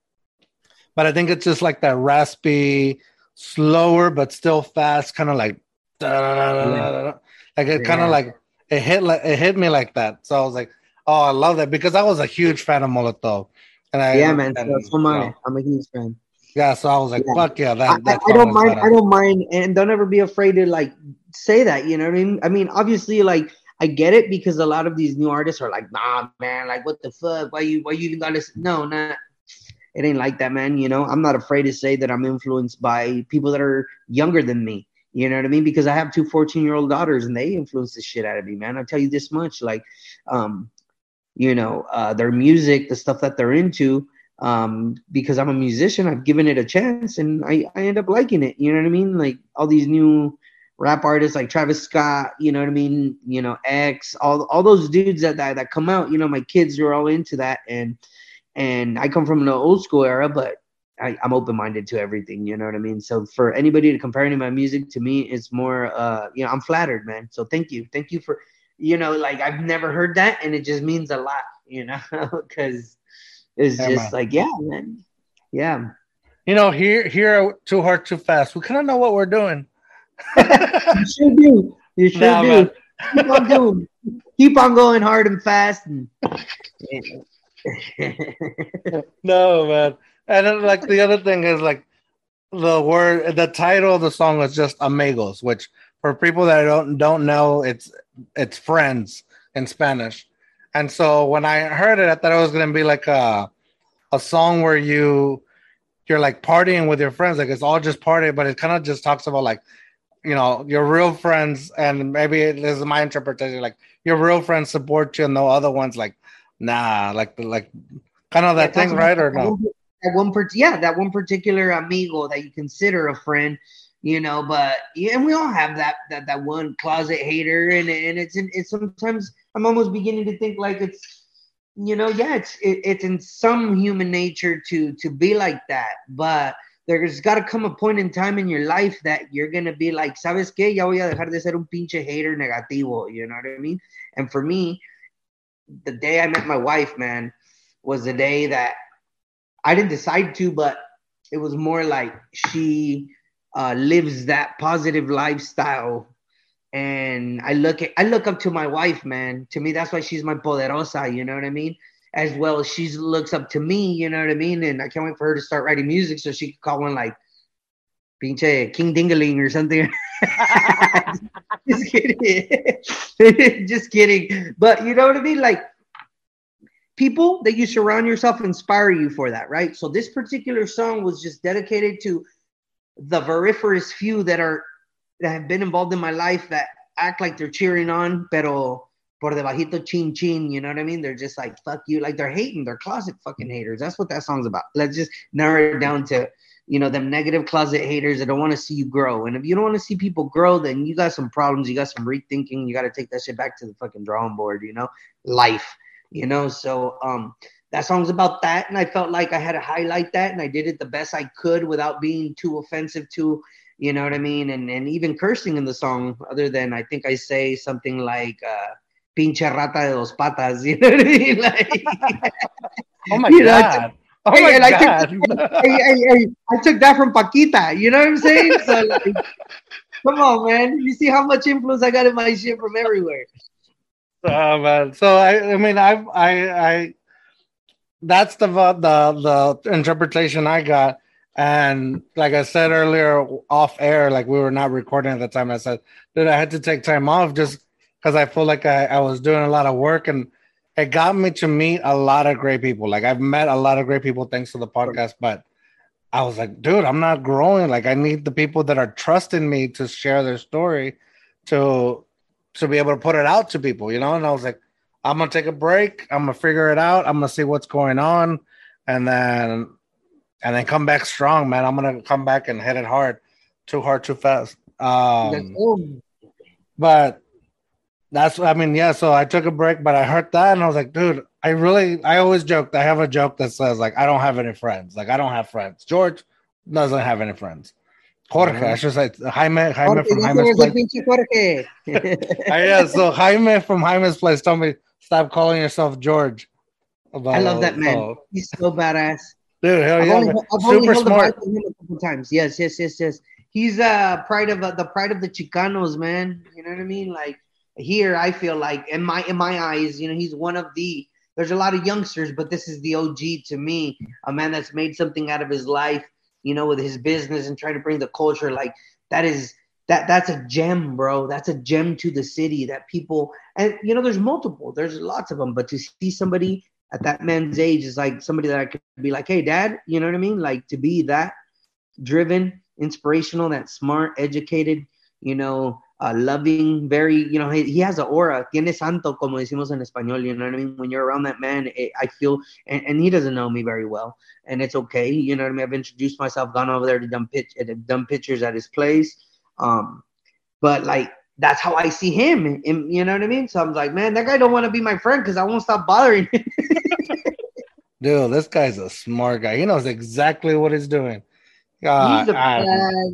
But I think it's just like that raspy, slower but still fast, kind of like like it kind Yeah. of like it hit like it hit me like that. So I was like, oh, I love that because I was a huge fan of Molotov. And I yeah man and, so, so am I. I'm a huge fan yeah, so I was like, Yeah. fuck yeah, that, I, that I song don't mind. I don't mind, and don't ever be afraid to like say that. You know what I mean? I mean, obviously, like I get it because a lot of these new artists are like, nah, man, like what the fuck? Why you? Why you even gotta? No, not. It ain't like that, man. You know, I'm not afraid to say that I'm influenced by people that are younger than me. You know what I mean? Because I have two 14 year old daughters and they influence the shit out of me, man. I'll tell you this much. Like, um, you know, uh, their music, the stuff that they're into, um, because I'm a musician, I've given it a chance and I, I end up liking it. You know what I mean? Like all these new rap artists like Travis Scott, you know what I mean? You know, X, all all those dudes that, that that come out, you know, my kids are all into that and and I come from an old school era, but I, I'm open minded to everything, you know what I mean? So for anybody to compare any of my music to me, it's more uh you know, I'm flattered, man. So thank you. Thank you for you know, like I've never heard that and it just means a lot, you know, because it's Yeah, just man. like, yeah, man. Yeah. You know, here here too hard, too fast. We kind of know what we're doing. You should do. You should Nah, do. man. Keep on doing. Keep on going hard and fast. And no, man. And then, like the other thing is like the word, the title of the song is just amigos, which for people that don't don't know, it's it's friends in Spanish. And so when I heard it, I thought it was gonna be like a a song where you you're like partying with your friends, like it's all just party, but it kind of just talks about like you know your real friends, and maybe this is my interpretation, like your real friends support you, and the other ones like nah, like like kind of that Yeah, thing, right? Or no? That one, part- yeah, that one particular amigo that you consider a friend, you know. But yeah, and we all have that that that one closet hater, and and it's it's sometimes I'm almost beginning to think like it's, you know, yeah, it's it, it's in some human nature to to be like that, but. There's got to come a point in time in your life that you're gonna be like, ¿sabes qué? Ya voy a dejar de ser un pinche hater negativo. You know what I mean? And for me, the day I met my wife, man, was the day that I didn't decide to, but it was more like she uh, lives that positive lifestyle. And I look at I look up to my wife, man. To me, that's why she's my poderosa, you know what I mean? As well as she looks up to me, you know what I mean? And I can't wait for her to start writing music so she could call one like Pinche King Dingaling or something. Just kidding. Just kidding. But you know what I mean? Like people that you surround yourself inspire you for that, right? So this particular song was just dedicated to the veriferous few that are that have been involved in my life that act like they're cheering on, pero por debajito chin chin, you know what I mean? They're just like fuck you, like they're hating, they're closet fucking haters. That's what that song's about. Let's just narrow it down to you know them negative closet haters that don't want to see you grow. And if you don't want to see people grow, then you got some problems, you got some rethinking, you got to take that shit back to the fucking drawing board, you know? Life you know so um that song's about that and i felt like i had to highlight that and i did it the best i could without being too offensive to you know what i mean and and even cursing in the song other than i think i say something like uh pinche rata de dos patas you know what i mean like Oh my you know, god! Oh Hey, my I god! took, hey, I took that from Paquita. You know what I'm saying? So like, come on, man. You see how much influence I got in my shit from everywhere. Oh man. So I, I mean, I, I, I. That's the the the interpretation I got, and like I said earlier, off air, like we were not recording at the time. I said, dude, I had to take time off just because I feel like I, I was doing a lot of work, and it got me to meet a lot of great people. Like I've met a lot of great people thanks to the podcast, but I was like, dude, I'm not growing. Like I need the people that are trusting me to share their story, to to be able to put it out to people, you know. And I was like, I'm gonna take a break. I'm gonna figure it out. I'm gonna see what's going on, and then and then come back strong, man. I'm gonna come back and hit it hard, too hard, too fast. Um, but that's I mean, yeah. So I took a break, but I heard that and I was like, dude, I really I always joked. I have a joke that says like I don't have any friends. Like I don't have friends. George doesn't have any friends. Jorge, I should say Jaime, Jaime Jorge, from Jaime's place. Jorge. Ah, yeah, so Jaime from Jaime's place told me stop calling yourself George. I love that man. So, He's so badass. dude, hell I've yeah, only, man. I've only super held smart. him a couple times. Yes, yes, yes, yes. He's uh pride of uh, the pride of the Chicanos, man. You know what I mean? Like here, I feel like in my in my eyes, you know, he's one of the. There's a lot of youngsters, but this is the OG to me. A man that's made something out of his life, you know, with his business and trying to bring the culture. Like that is that that's a gem, bro. That's a gem to the city that people and you know, there's multiple. There's lots of them, but to see somebody at that man's age is like somebody that I could be like, hey, dad, you know what I mean? Like to be that driven, inspirational, that smart, educated, you know, uh, loving, very, you know, he, he has an aura, tiene santo, como decimos en español, you know what I mean? When you're around that man, it, I feel, and, and he doesn't know me very well, and it's okay, you know what I mean? I've introduced myself, gone over there to done, pitch, uh, done pictures at his place, um, but like, that's how I see him, and, you know what I mean? So I'm like, man, that guy don't want to be my friend because I won't stop bothering him. Dude, this guy's a smart guy. He knows exactly what he's doing. He's I-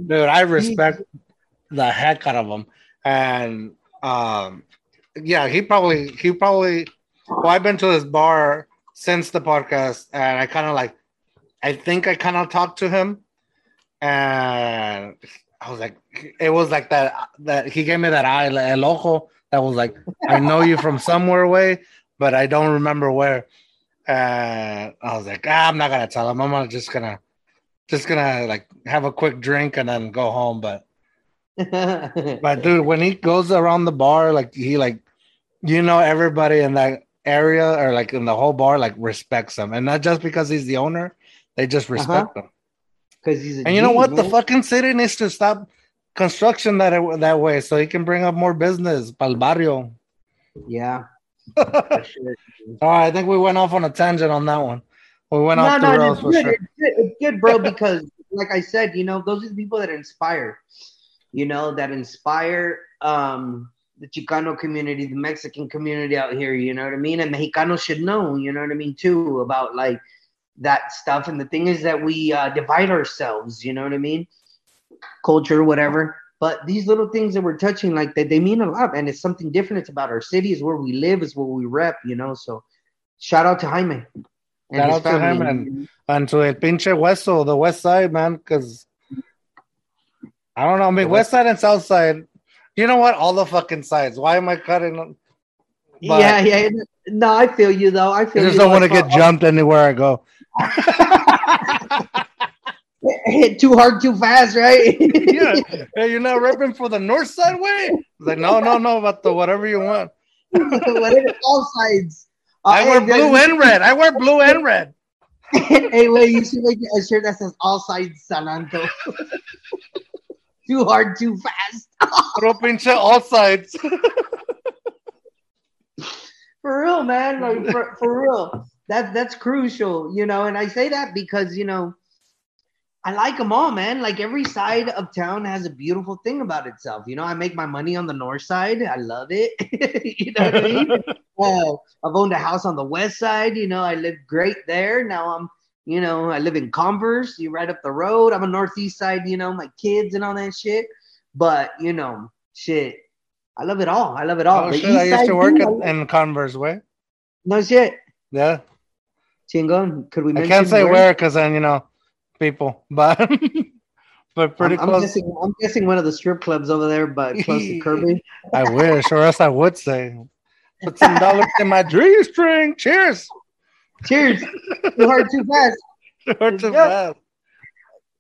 dude, I respect the heck out of him. And um, yeah, he probably he probably. Well, I've been to this bar since the podcast, and I kind of like. I think I kind of talked to him, and I was like, it was like that. That he gave me that eye, el ojo, that was like, I know you from somewhere away, but I don't remember where. And I was like, ah, I'm not gonna tell him. I'm just gonna, just gonna like have a quick drink and then go home. But but dude, when he goes around the bar, like he like, you know, everybody in that area or like in the whole bar like respects him, and not just because he's the owner, they just uh-huh. respect him. Because he's a And you know what? The fucking city needs to stop construction that that way so he can bring up more business para el barrio. Yeah. All right, I think we went off on a tangent on that one. We went off the rails it's for good. sure. It's good. It's good, bro, because like I said, you know, those are the people that inspire, you know, that inspire um the Chicano community, the Mexican community out here, you know what I mean? And Mexicanos should know, you know what I mean, too, about like that stuff. And the thing is that we uh, divide ourselves, you know what I mean? Culture, whatever. But these little things that we're touching, like they, they mean a lot, and it's something different. It's about our city, is where we live, is where we rep, you know. So shout out to Jaime. and Shout out to him and, and to el pinche Hueso, the west side, man, because I don't know. I mean, west side and south side, you know what? All the fucking sides. Why am I cutting? But yeah, yeah. No, I feel you though. I I feel just you. don't want to get jumped anywhere I go. hit too hard, too fast, right? yeah. Hey, you're not repping for the north side way? Like, no, no, no, but the whatever you want. Whatever, all sides. Uh, I wear hey, blue guys, and red. I wear blue and red. hey, wait, you should make a shirt that says all sides Sananto. Too hard, too fast. Puro pinche all sides. For real, man. Like for, for real. That that's crucial, you know. And I say that because you know, I like them all, man. Like every side of town has a beautiful thing about itself. You know, I make my money on the north side. I love it. you know what I mean? Uh, I've owned a house on the west side. You know, I live great there. Now I'm, you know, I live in Converse. You right up the road. I'm a northeast side. You know, my kids and all that shit. But you know, shit. I love it all. I love it all. Oh, shit, I used to work too, in, in Converse way. no shit. Yeah. Chingon. Could we I can't say where because then you know people, but but pretty I'm, I'm guessing. I'm guessing one of the strip clubs over there, but close to Kirby. I wish, or else I would say, put some dollars in my G string. Cheers. Cheers. too hard, too fast. Too Yeah. fast.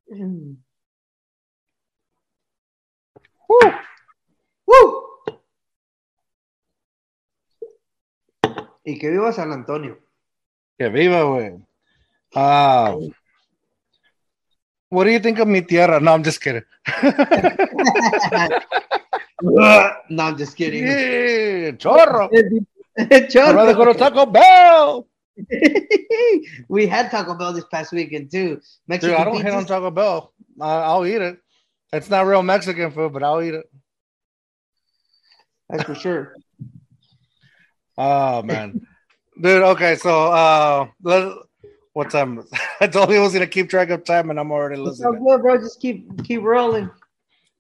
Woo! Woo. Woo! Y que viva San Antonio. Que viva, güey. Ah. what do you think of mi tierra? No, I'm just kidding. no, I'm just kidding. Yeah, chorro. Chorro. Taco Bell. we had Taco Bell this past weekend too. Dude, Mexican I don't hate on. Taco Bell. I, I'll eat it. It's not real Mexican food, but I'll eat it. That's for sure. Oh man, dude. Okay, so uh, let, what time? I told you I was gonna keep track of time, and I'm already losing. good, bro. Just keep keep rolling.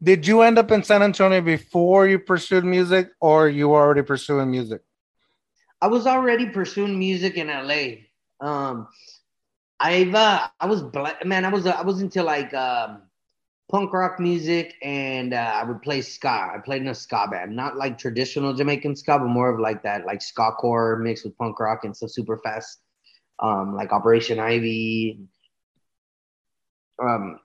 Did you end up in San Antonio before you pursued music, or you were already pursuing music? I was already pursuing music in LA. Um, I've uh, I was man, I was uh, I was into like um, punk rock music, and uh, I would play ska. I played in a ska band, not like traditional Jamaican ska, but more of like that like ska core mixed with punk rock and stuff super fast, um, like Operation Ivy, um,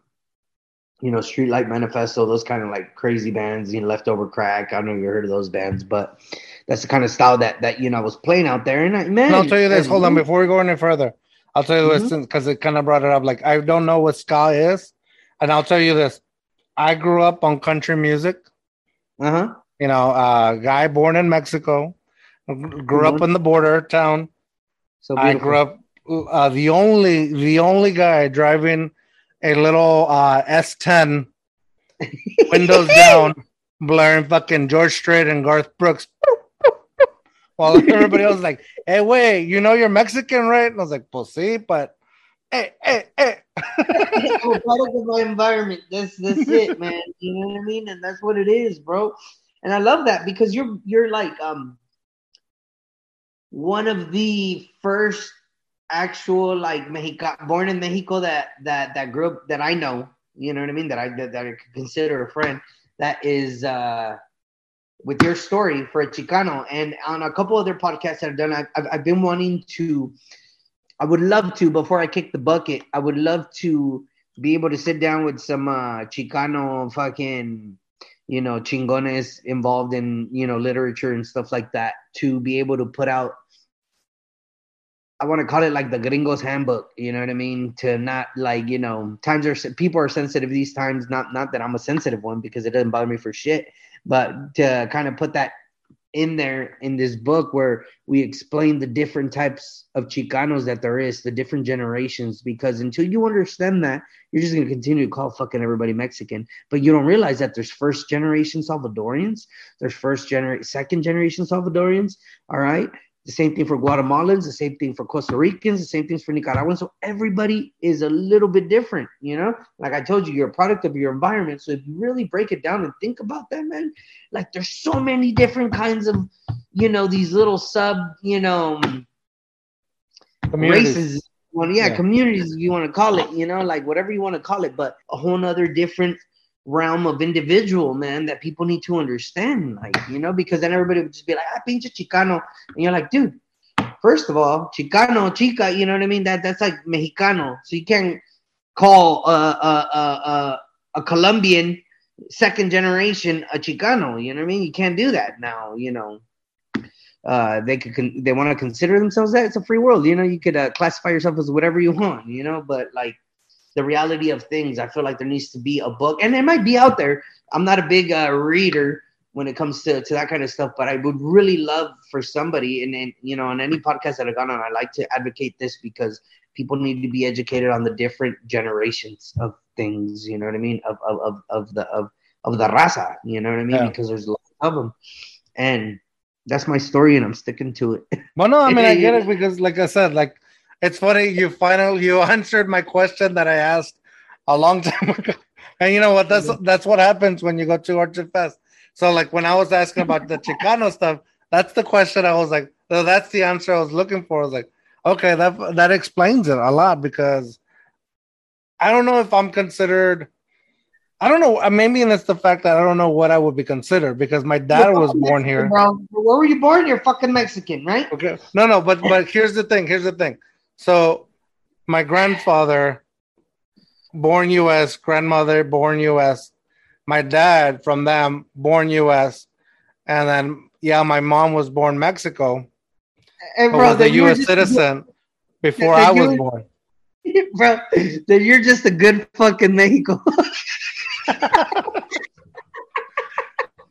you know, Streetlight Manifesto, those kind of like crazy bands, you know, Leftover Crack. I don't know if you heard of those bands, but that's the kind of style that that you know I was playing out there. And I, man, And I'll tell you this. Hold on, before we go any further, I'll tell you this Mhm. because it kind of brought it up. Like I don't know what ska is, and I'll tell you this. I grew up on country music. Uh-huh. You know, uh, guy born in Mexico, grew up Mhm. in the border town. So I grew up uh, the only the only guy driving a little uh, S10 windows down, blaring fucking George Strait and Garth Brooks. While everybody else was like, hey, wait, you know you're Mexican, right? And I was like, pues sí, but hey, hey, hey. I'm of my environment. That's that's it, man. You know what I mean? And that's what it is, bro. And I love that because you're you're like um one of the first actual like Mexico born in Mexico that that that group that I know. You know what I mean? That I that, that I consider a friend. That is uh with your story for a Chicano. And on a couple other podcasts that I've done, I've, I've, been wanting to, I would love to, before I kick the bucket, I would love to be able to sit down with some uh, Chicano fucking, you know, chingones involved in, you know, literature and stuff like that to be able to put out. I want to call it like the gringo's handbook, you know what I mean? To not like, you know, times are people are sensitive these times. Not not that I'm a sensitive one because it doesn't bother me for shit, but to kind of put that in there in this book where we explain the different types of Chicanos that there is, the different generations, because until you understand that, you're just gonna continue to call fucking everybody Mexican. But you don't realize that there's first generation Salvadorians, there's first generation, second generation Salvadorians, all right. The same thing for Guatemalans, the same thing for Costa Ricans, the same things for Nicaraguans. So everybody is a little bit different, you know. Like I told you, you're a product of your environment. So if you really break it down and think about that, man, like there's so many different kinds of, you know, these little sub, you know, um, races. Well, yeah, Yeah. communities, if you want to call it, you know, like whatever you want to call it, but a whole nother different realm of individual, man, that people need to understand. Like, you know, because then everybody would just be like, ah, pinche Chicano. And you're like, dude, first of all, Chicano, Chica, you know what I mean? That That's like Mexicano. So you can't call uh, uh, uh, a Colombian second generation a Chicano. You know what I mean? You can't do that now, you know uh, they could con- they want to consider themselves that it's a free world. You know, you could uh, classify yourself as whatever you want. You know, but like the reality of things, I feel like there needs to be a book, and it might be out there. I'm not a big uh, reader when it comes to, to that kind of stuff, but I would really love for somebody, and, and you know, on any podcast that I've gone on, I like to advocate this because people need to be educated on the different generations of things. You know what I mean? Of of of, of the of of the raza. You know what I mean? Yeah. Because there's a lot of them, and that's my story, and I'm sticking to it. Well, no, I mean I get it because, like I said, like it's funny you finally you answered my question that I asked a long time ago, and you know what? That's that's what happens when you go too hard too fast. So, like when I was asking about the Chicano stuff, that's the question I was like, so that's the answer I was looking for. I was like, Okay, that that explains it a lot because I don't know if I'm considered. I don't know. Maybe it's the fact that I don't know what I would be considered because my dad You're was born Mexican, here. bro. Where were you born? You're fucking Mexican, right? Okay. No, no, but but here's the thing. Here's the thing. So my grandfather born US, grandmother born US, my dad from them born US, and then yeah, my mom was born Mexico, Hey, but bro, was a US just- citizen before I was born. bro, then you're just a good fucking Mexico.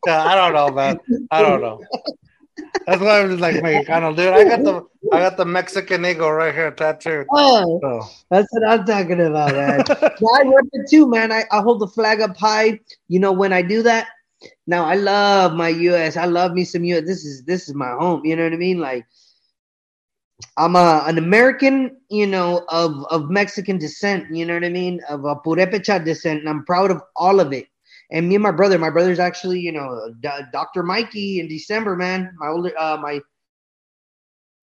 Yeah, I don't know, man. I don't know. That's why I'm just like Mexicano, dude. I got the I got the Mexican eagle right here tattooed. Oh, So that's what I'm talking about, man. I rep it too, man. I, I hold the flag up high. You know, when I do that, now I love my US. I love me some US. This is this is my home. You know what I mean? Like I'm a, an American, you know, of of Mexican descent. You know what I mean? Of a Purepecha descent, and I'm proud of all of it. And me and my brother, my brother's actually, you know, D- Dr. Mikey in December, man. My older, uh, my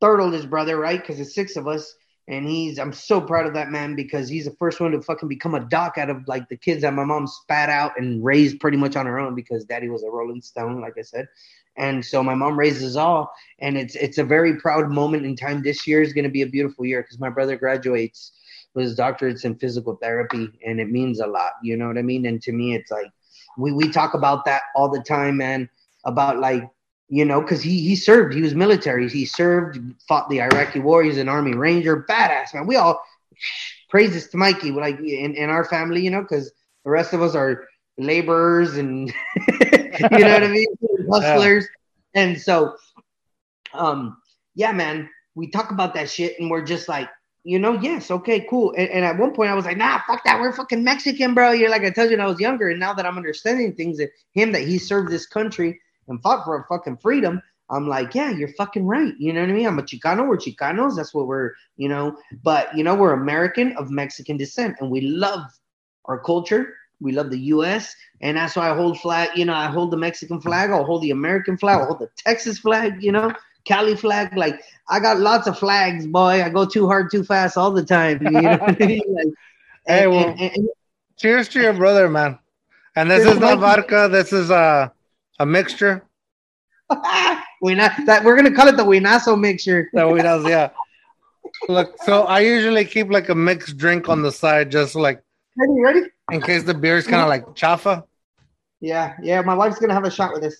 third oldest brother, right? Because it's six of us, and he's. I'm so proud of that man because he's the first one to fucking become a doc out of like the kids that my mom spat out and raised pretty much on her own because daddy was a Rolling Stone, like I said. And so my mom raised us all, and it's it's a very proud moment in time. This year is going to be a beautiful year because my brother graduates with his doctorates in physical therapy, and it means a lot. You know what I mean? And to me, it's like we we talk about that all the time, man. About like you know, because he he served, he was military, he served, fought the Iraqi war. He's an Army Ranger, badass man. We all praises to Mikey, like in, in our family, you know, because the rest of us are laborers and you know what I mean, hustlers. And so, um, yeah, man, we talk about that shit, and we're just like, you know, yes, okay, cool. And, and at one point, I was like, nah, fuck that, we're fucking Mexican, bro. You're like I told you when I was younger, and now that I'm understanding things that him that he served this country and fought for a fucking freedom. I'm like, yeah, you're fucking right. You know what I mean? I'm a Chicano. We're Chicanos. That's what we're, you know. But you know, we're American of Mexican descent, and we love our culture. We love the U.S. and that's why I hold flag. You know, I hold the Mexican flag. I'll hold the American flag. I'll hold the Texas flag. You know, Cali flag. Like I got lots of flags, boy. I go too hard, too fast all the time. You know I mean? Like, Hey, and- well- and- and- cheers to your brother, man. And this is not vodka. This is a a mixture. we not that we're gonna call it the Winazo mixture. we does, yeah. Look, so I usually keep like a mixed drink on the side, just like Ready, ready? in case the beer is kind of like chafa. Yeah, yeah. My wife's gonna have a shot with this.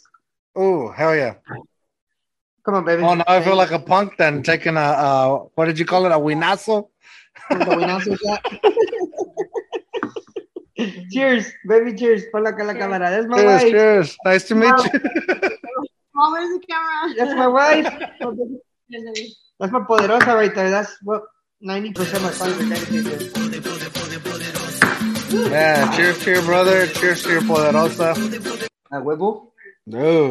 Oh, hell yeah! Come on, baby. Oh, now I feel like a punk then taking a uh, what did you call it? A winazo? The Winazo shot. cheers, baby. Cheers. Ponla acá la cámara. That's my Cheers, wife. cheers. Nice to meet you. Oh, where's the camera? That's my wife. That's my poderosa right there. That's what ninety percent of my fans are dedicated. to. Yeah, cheers to your brother. Cheers to your poderosa. A huevo. No,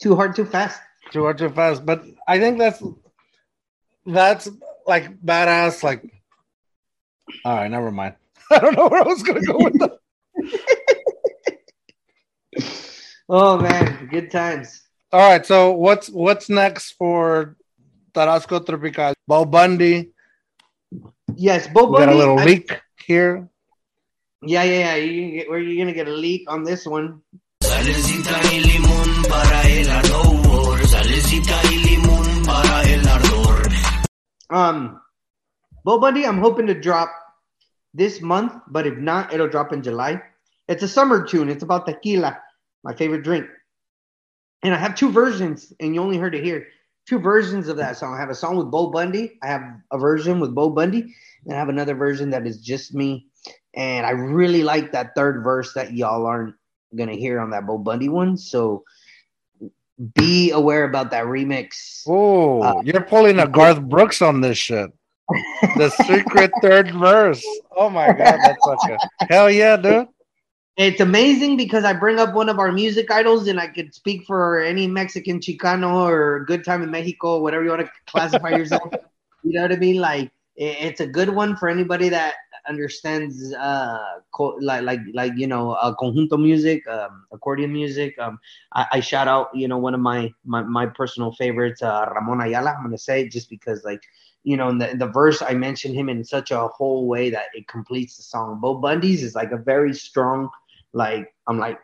Too hard, too fast. too hard, too fast. But I think that's that's like badass. Like, all right, never mind. I don't know where I was gonna go with that. Oh man, good times. All right, so what's what's next for Tarasco Tropical? Bo Bundy. Yes, Bo We got a little I- leak here. Yeah, yeah, yeah. You can get, where you gonna get a leak on this one? Salecita y limón para el ardor. Salecita y limón para el ardor. Um, Bo Bundy, I'm hoping to drop this month, but if not, it'll drop in July. It's a summer tune. It's about tequila, my favorite drink. And I have two versions, and you only heard it here. Two versions of that song. I have a song with Bo Bundy. I have a version with Bo Bundy, and I have another version that is just me. And I really like that third verse that y'all aren't gonna hear on that Bo Bundy one. So be aware about that remix. Oh, Uh, you're pulling a Garth Brooks on this shit. The secret third verse. Oh my god, that's such a hell yeah, dude. It's amazing because I bring up one of our music idols, and I could speak for any Mexican Chicano or Good Time in Mexico, whatever you want to classify yourself. you know what I mean? Like, it's a good one for anybody that understands uh co- like like like you know uh, conjunto music, um, accordion music. Um, I, I shout out you know one of my my, my personal favorites, uh, Ramon Ayala. I'm gonna say it just because like you know in the in the verse I mentioned him in such a whole way that it completes the song. Bo Bundy's is like a very strong like I'm like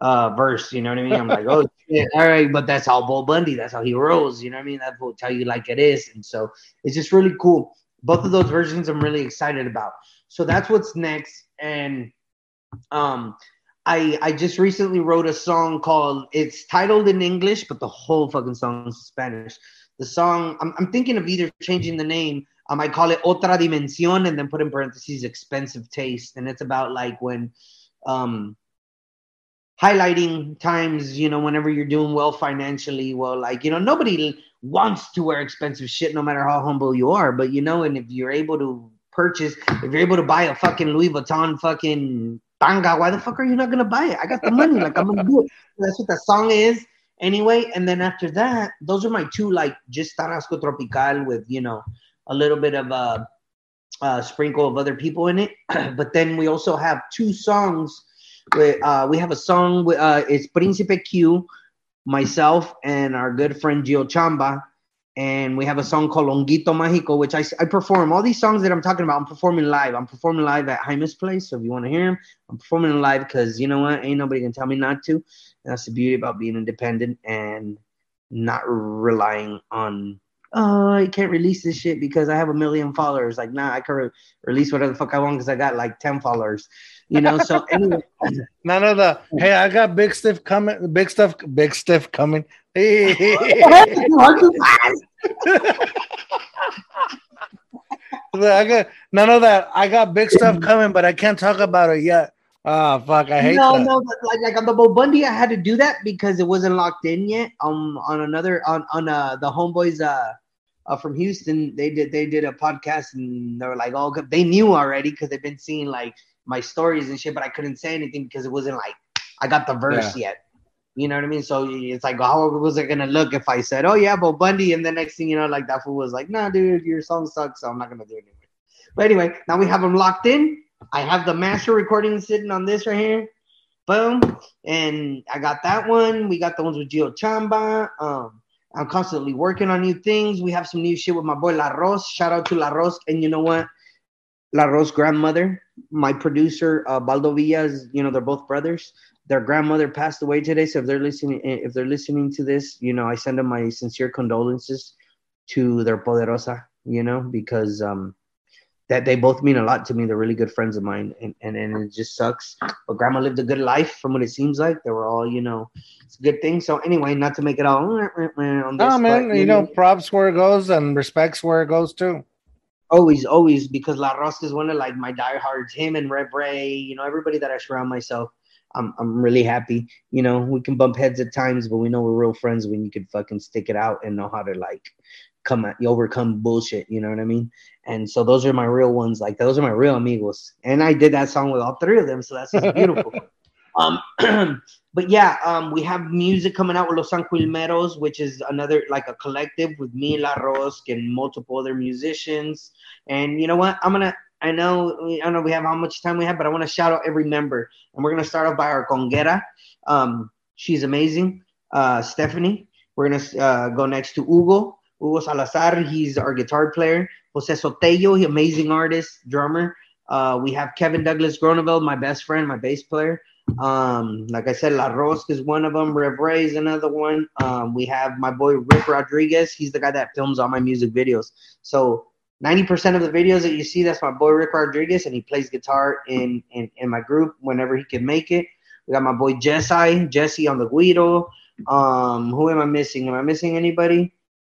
uh verse, you know what I mean? I'm like, oh shit, all right, but that's how Bo Bundy, that's how he rolls, you know what I mean? That will tell you like it is. And so it's just really cool. Both of those versions I'm really excited about. So that's what's next. And um I I just recently wrote a song called it's titled in English, but the whole fucking song is Spanish. The song I'm I'm thinking of either changing the name. Um, I call it Otra Dimensión and then put in parentheses expensive taste. And it's about like when um highlighting times, you know, whenever you're doing well financially, well, like, you know, nobody wants to wear expensive shit no matter how humble you are. But, you know, and if you're able to purchase, if you're able to buy a fucking Louis Vuitton fucking Banga, why the fuck are you not to buy it? I got the money. Like, I'm to do it. That's what the song is. Anyway, and then after that, those are my two, like, just Tarasco Tropical with, you know, a little bit of a, a sprinkle of other people in it. but then we also have two songs we, uh, we have a song. with- Uh, it's Príncipe Q, myself, and our good friend Gio Chamba. And we have a song called Longuito Mágico, which I, I perform. All these songs that I'm talking about, I'm performing live. I'm performing live at Jaime's place. So if you want to hear them, I'm performing live because you know what? Ain't nobody can tell me not to. And that's the beauty about being independent and not relying on oh, I can't release this shit because I have a million followers. Like, nah, I can re- release whatever the fuck I want because I got like 10 followers, you know? So, anyway, None of the hey, I got big stuff coming, big stuff, big stuff coming. Hey, I got none of that. I got big stuff coming, but I can't talk about it yet. Oh fuck, I hate no, that. no, like, like on the Bo Bundy, I had to do that because it wasn't locked in yet. Um, on another, on, on, uh, the homeboys, uh, uh, from Houston, they did, they did a podcast and they were like, oh, they knew already because they've been seeing like my stories and shit, but I couldn't say anything because it wasn't like, I got the verse yet. You know what I mean? So it's like, how was it gonna look if I said, "Oh yeah, Bo Bundy," and the next thing you know, like that fool was like, "Nah, dude, your song sucks, so I'm not gonna do it anymore." But anyway, now we have them locked in. I have the master recording sitting on this right here. Boom, and I got that one. We got the ones with Gio Chamba. Um, I'm constantly working on new things. We have some new shit with my boy La Rose. Shout out to La Rose. And you know what? La Rose grandmother, my producer, uh, Baldo Villas, you know, they're both brothers. Their grandmother passed away today. So if they're listening, if they're listening to this, you know, I send them my sincere condolences to their poderosa, you know, because um, that they both mean a lot to me. They're really good friends of mine, and, and, and it just sucks. But grandma lived a good life from what it seems like. They were all, you know, it's a good thing. So anyway, not to make it all on this, No, man, but, you know, props where it goes and respects where it goes too. always, always, because La Rosa is one of like my diehards. Him and Rev Ray, you know, everybody that I surround myself. I'm I'm really happy. You know, we can bump heads at times, but we know we're real friends when you can fucking stick it out and know how to like come at you overcome bullshit. You know what I mean? And so those are my real ones. Like those are my real amigos. And I did that song with all three of them, so that's just beautiful. um, but yeah, um, we have music coming out with Los Anquilmeros, which is another like a collective with me, La Rosque, and multiple other musicians. And you know what? I'm gonna. I know. I don't know. We have how much time we have, but I want to shout out every member, and we're gonna start off by our conguera. Um, she's amazing. Uh, Stephanie. We're gonna uh, go next to Hugo. Hugo Salazar. He's our guitar player. Jose Sotello, he amazing artist, drummer. Uh, we have Kevin Douglas Groneveld, my best friend, my bass player. Um, like I said, La Rosca is one of them. Rev Ray is another one. Um, we have my boy Rick Rodriguez. He's the guy that films all my music videos. So 90% of the videos that you see, that's my boy Rick Rodriguez, and he plays guitar in, in, in my group whenever he can make it. We got my boy Jesse, Jesse on the güiro. Um, who am I missing? Am I missing anybody?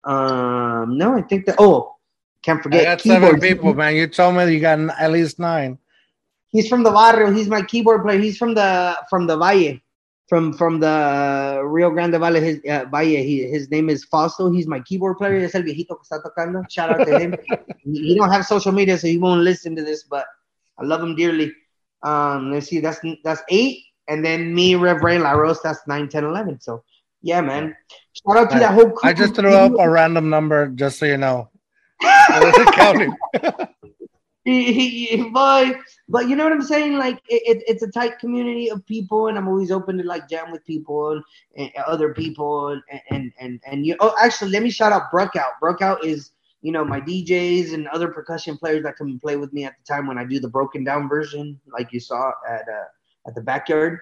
Um, no, I think that. Oh, can't forget. I got seven people, man. You told me you got at least nine. He's from the barrio. He's my keyboard player. He's from the from the Valle, from from the Rio Grande Valle. His uh, Valle. He, his name is Fausto. He's my keyboard player. Es el viejito que está tocando. Shout out to him. he he don't have social media, so he won't listen to this, but I love him dearly. Um, let's see. That's that's eight, and then me, Rev Ray, La Rose. That's nine, ten, eleven. So yeah, man. Shout out to that whole. I just threw up a random number just so you know. I counting. but but you know what I'm saying? Like it, it, it's a tight community of people, and I'm always open to like jam with people and, and other people, and and and and you. Oh, actually, let me shout out Brookout. Brookout is you know my DJs and other percussion players that come and play with me at the time when I do the broken down version, like you saw at uh, at the backyard.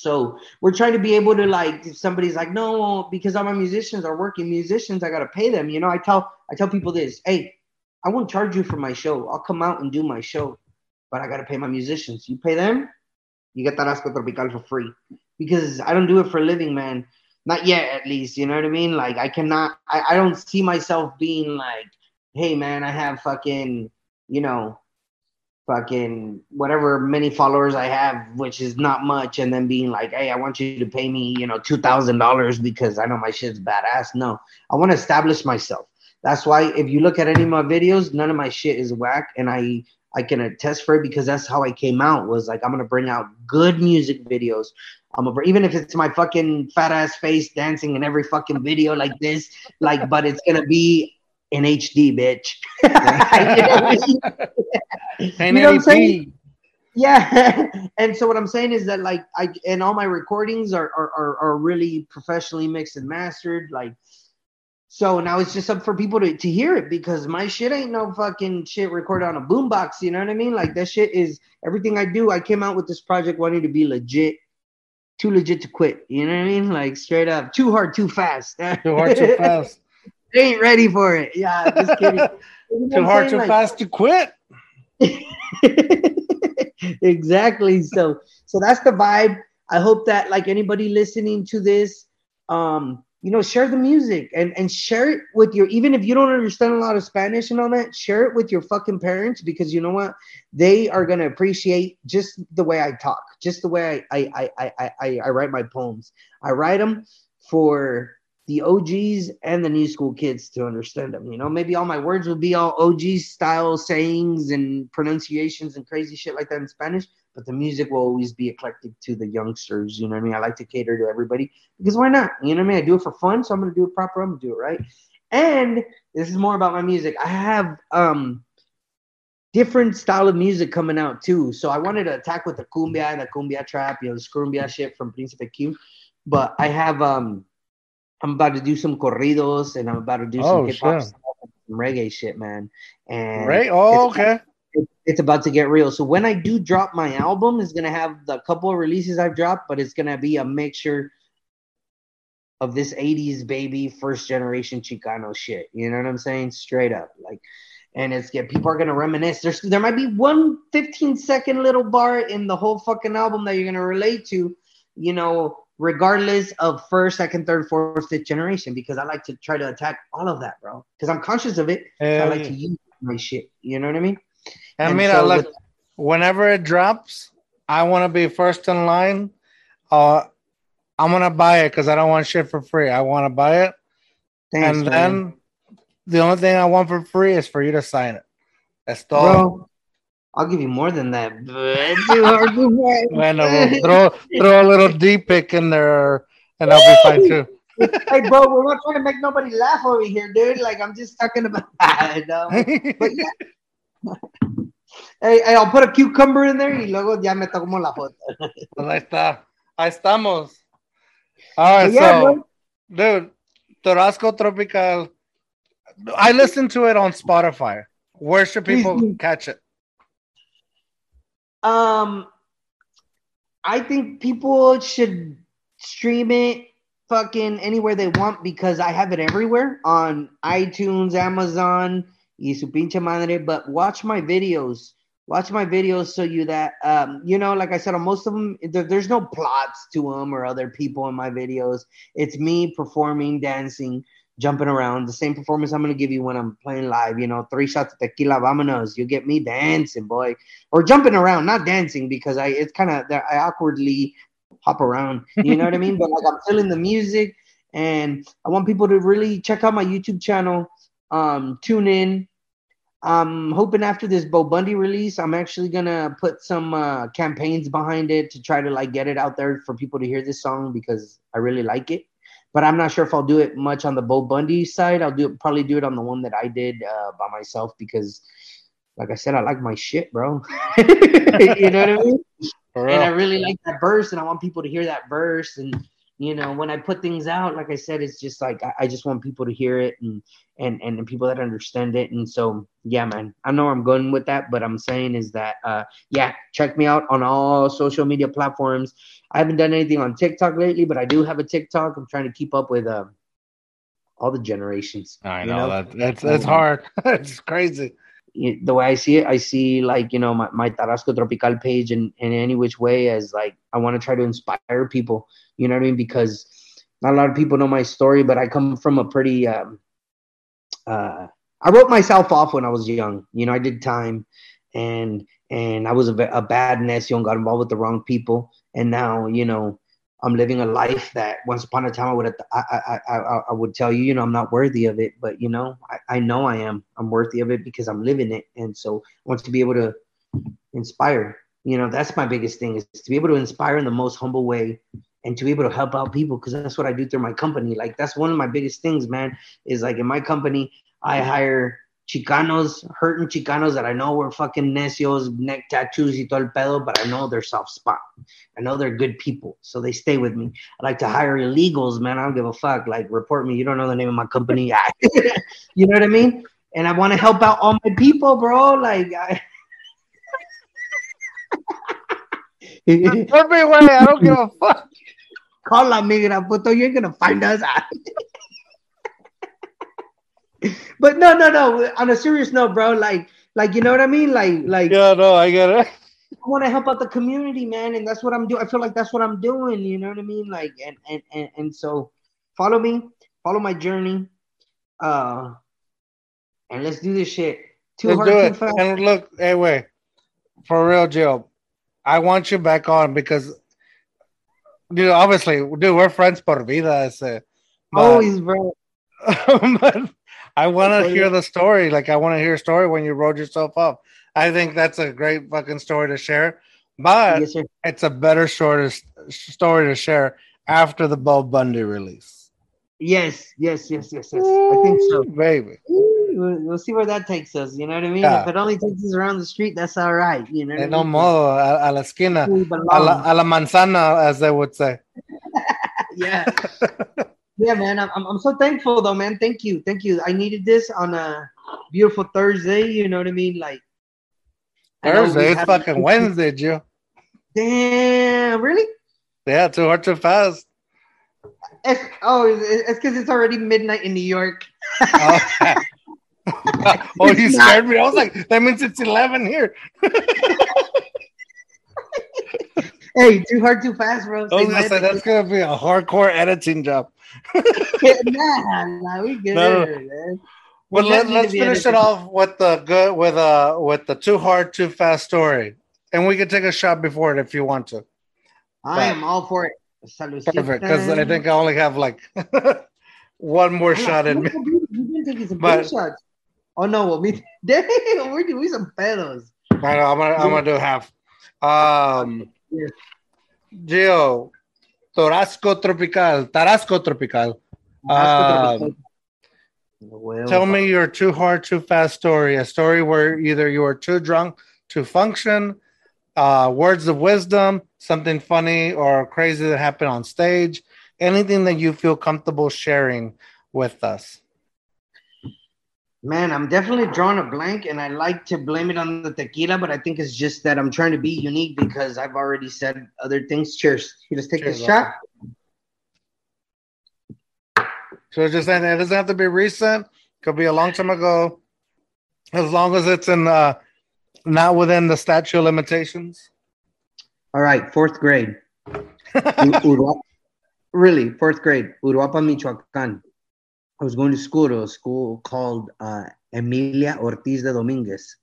So we're trying to be able to like if somebody's like, no, because all my musicians are working musicians, I gotta pay them. You know, I tell I tell people this, hey, I won't charge you for my show. I'll come out and do my show, but I got to pay my musicians. You pay them, you get Tarasco Tropical for free because I don't do it for a living, man. Not yet, at least. You know what I mean? Like, I cannot, I, I don't see myself being like, hey, man, I have fucking, you know, fucking whatever many followers I have, which is not much, and then being like, hey, I want you to pay me, you know, $2,000 because I know my shit's badass. No, I want to establish myself. That's why if you look at any of my videos, none of my shit is whack, and I I can attest for it because that's how I came out. Was like I'm gonna bring out good music videos. I'm gonna even if it's my fucking fat ass face dancing in every fucking video like this, like, but it's gonna be in HD, bitch. you know what I'm saying? Yeah. and so what I'm saying is that like I and all my recordings are are, are, are really professionally mixed and mastered. Like so now it's just up for people to, to hear it because my shit ain't no fucking shit recorded on a boombox. You know what I mean? Like that shit is everything I do. I came out with this project wanting to be legit, too legit to quit. You know what I mean? Like straight up, too hard, too fast. Too hard, too fast. They ain't ready for it. Yeah, just kidding. You know too hard, too Like- fast to quit. exactly. So so that's the vibe. I hope that like anybody listening to this, um, you know, share the music and and share it with your even if you don't understand a lot of Spanish and all that, share it with your fucking parents because you know what? They are gonna appreciate just the way I talk, just the way I I I I I, I write my poems. I write them for the OGs and the new school kids to understand them. You know, maybe all my words will be all OG style sayings and pronunciations and crazy shit like that in Spanish, but the music will always be eclectic to the youngsters. You know what I mean? I like to cater to everybody because why not? You know what I mean? I do it for fun, so I'm gonna do it proper. I'm gonna do it right. And this is more about my music. I have um different style of music coming out too. So I wanted to attack with the cumbia and the cumbia trap, you know, the scrumbia shit from Príncipe Q. But I have um I'm about to do some corridos and I'm about to do some Oh, hip hop shit. stuff some reggae shit, man. And Right? Oh, it's- okay. it- it's about to get real. So when I do drop my album, it's gonna have the couple of releases I've dropped, but it's gonna be a mixture of this 80s baby first generation Chicano shit. You know what I'm saying? Straight up. Like and it's get people are gonna reminisce. There's there might be one 15 second little bar in the whole fucking album that you're gonna relate to, you know, regardless of first, second, third, fourth, fifth generation, because I like to try to attack all of that, bro. Because I'm conscious of it. I like to use my shit. You know what I mean? And, And mira, so look, with- whenever it drops, I want to be first in line. Uh, I'm gonna buy it because I don't want shit for free. I want to buy it, Thanks, and man. then the only thing I want for free is for you to sign it. That's all. Bro, I'll give you more than that. But too hard to find. Bueno, well, throw throw a little D pick in there, and I'll be fine too. hey, bro, we're not trying to make nobody laugh over here, dude. Like, I'm just talking about. no. But yeah. Hey, hey, I'll put a cucumber in there y luego ya me tomo la foto. Pues ahí está. Ahí estamos. All right, yeah, so, dude, Tarasco Tropical. I listened to it on Spotify. Where should people do. catch it? Um, I think people should stream it fucking anywhere they want because I have it everywhere on iTunes, Amazon, y su pinche madre. But watch my videos. Watch my videos so you that um, you know, like I said, on most of them, there, there's no plots to them or other people in my videos. It's me performing, dancing, jumping around. The same performance I'm gonna give you when I'm playing live. You know, three shots of tequila, vámonos. You get me dancing, boy or jumping around, not dancing because I it's kind of I awkwardly hop around. You know what I mean? But like I'm feeling the music, and I want people to really check out my YouTube channel. Um, tune in. I'm hoping after this Bo Bundy release, I'm actually gonna put some uh, campaigns behind it to try to like get it out there for people to hear this song because I really like it. But I'm not sure if I'll do it much on the Bo Bundy side. I'll do it, probably do it on the one that I did uh, by myself because like I said, I like my shit, bro. you know what I mean? And I really like that verse, and I want people to hear that verse. And you know, when I put things out, like I said, it's just like I, I just want people to hear it and, and and people that understand it. And so, yeah, man, I know where I'm going with that, but I'm saying is that, uh, yeah, check me out on all social media platforms. I haven't done anything on TikTok lately, but I do have a TikTok. I'm trying to keep up with uh, all the generations. I you know, that that's that's hard. it's crazy. The way I see it, I see like you know my, my Tarasco Tropical page in, in any which way as like I want to try to inspire people. You know what I mean? Because not a lot of people know my story, but I come from a pretty. Um, uh, I wrote myself off when I was young. You know, I did time, and and I was a, a bad necio and got involved with the wrong people. And now you know I'm living a life that once upon a time I would I, I, I, I- would tell you, you know, I'm not worthy of it, but you know, I, I know I am. I'm worthy of it because I'm living it, and so I want to be able to inspire. You know, that's my biggest thing is to be able to inspire in the most humble way, and to be able to help out people because that's what I do through my company. Like that's one of my biggest things, man. Is like in my company, I hire Chicanos, hurting Chicanos that I know were fucking necios, neck tattoos y todo el pedo, but I know they're soft spot. I know they're good people, so they stay with me. I like to hire illegals, man. I don't give a fuck. Like, report me. You don't know the name of my company. you know what I mean? And I want to help out all my people, bro. Like, I... Put me away. I don't give a fuck. call la migra, puto. You ain't gonna find us. but no, no, no. On a serious note, bro. Like, like you know what I mean? Like, like. Yeah, no, I get it. I want to help out the community, man, and that's what I'm doing. I feel like that's what I'm doing. You know what I mean? Like, and and and, and so follow me, follow my journey, uh, and let's do this shit. Too Let's hard, do it. fast. And look, anyway. For real, Gio, I want you back on because, dude, obviously, dude, we're friends por vida. Ese, but, Always, bro. but I want to hear the story. Like, I want to hear a story when you rode yourself up. I think that's a great fucking story to share. But Yes, it's a better to, story to share after the Bo Bundy release. Yes, yes, yes, yes, yes. I think so. Baby. We'll, we'll see where that takes us. You know what I mean? Yeah. If it only takes us around the street, that's all right. You know. what Eh, I no mean? modo, a, a la esquina, a la, a la manzana, as they would say. yeah yeah man I'm, I'm so thankful though man thank you thank you i needed this on a beautiful thursday you know what i mean like I know we Thursday, it's fucking Wednesday, Gio. damn really Yeah, too hard, too fast. it's, oh it's because it's already midnight in new york Okay. oh, oh you scared me. I was like, that means it's 11 here. hey too hard too fast bro I was gonna say, that's gonna be a hardcore editing job. Nah, nah, we good No. man. Well, We let, let's finish it off with the good with uh with the too hard, too fast story, and we can take a shot before it if you want to. i am all for it. Perfect, because I think I only have like one more shot in me. You've been taking some But- shots. Oh no, well, me, damn, we're doing some pedos. I know, I'm gonna I'm gonna do half. Um, Yeah. Gio, Tarasco Tropical, Tarasco Tropical. Um, Tell me your too hard, too fast story. A story where either you were too drunk to function, uh, words of wisdom, something funny or crazy that happened on stage, anything that you feel comfortable sharing with us. Man, I'm definitely drawing a blank, and I like to blame it on the tequila, but I think it's just that I'm trying to be unique because I've already said other things. Cheers. You just take Cheers, this shot. So it's just saying it doesn't have to be recent. Could be a long time ago, as long as it's in uh, not within the statute of limitations. All right, fourth grade. U- Urua- really, fourth grade, Uruapan, Michoacan. I was going to school to a school called uh, Emilia Ortiz de Dominguez.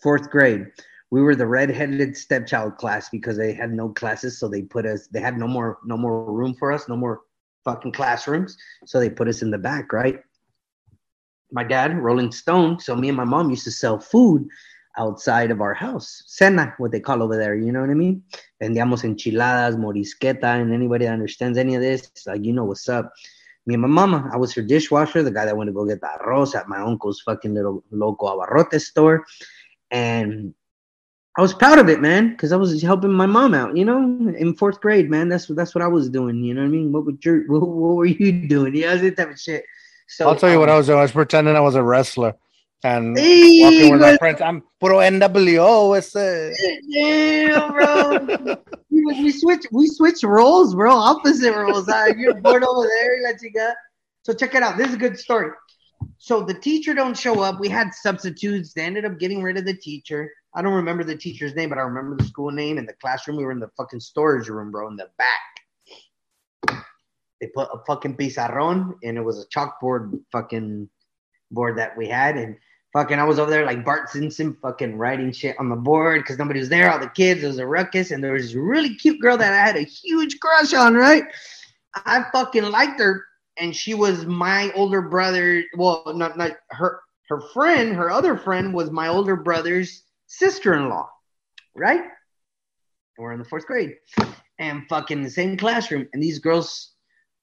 Fourth grade. We were the red-headed stepchild class because they had no classes, so they put us. They had no more, no more room for us, no more fucking classrooms, so they put us in the back, right? My dad, Rolling Stone. So me and my mom used to sell food outside of our house, cena, what they call over there. You know what I mean? vendíamos enchiladas, morisqueta, and anybody that understands any of this, like you know what's up. Me and my mama, I was her dishwasher, the guy that went to go get the arroz at my uncle's fucking little local abarrote store. and I was proud of it, man, because I was helping my mom out. You know, in fourth grade, man. That's what that's what I was doing. You know what I mean? What would your what, what were you doing? Yeah, that type of shit. So I'll tell you what I um, was doing. I was pretending I was a wrestler and Hey, walking with my friends. I'm puro NWO. It's a Damn, bro. we, we switch we switch roles, bro. Opposite roles. Uh, you're bored over there. You go. So check it out. This is a good story. So the teacher don't show up. We had substitutes. They ended up getting rid of the teacher. I don't remember the teacher's name, but I remember the school name and the classroom. We were in the fucking storage room, bro, in the back. They put a fucking pizarron, and it was a chalkboard fucking board that we had, and fucking I was over there like Bart Simpson, fucking writing shit on the board because nobody was there. All the kids, it was a ruckus, and there was this really cute girl that I had a huge crush on. Right, I fucking liked her, and she was my older brother. Well, not not her. Her friend, her other friend, was my older brother's sister-in-law. Right, we're in the fourth grade, and fucking the same classroom, and these girls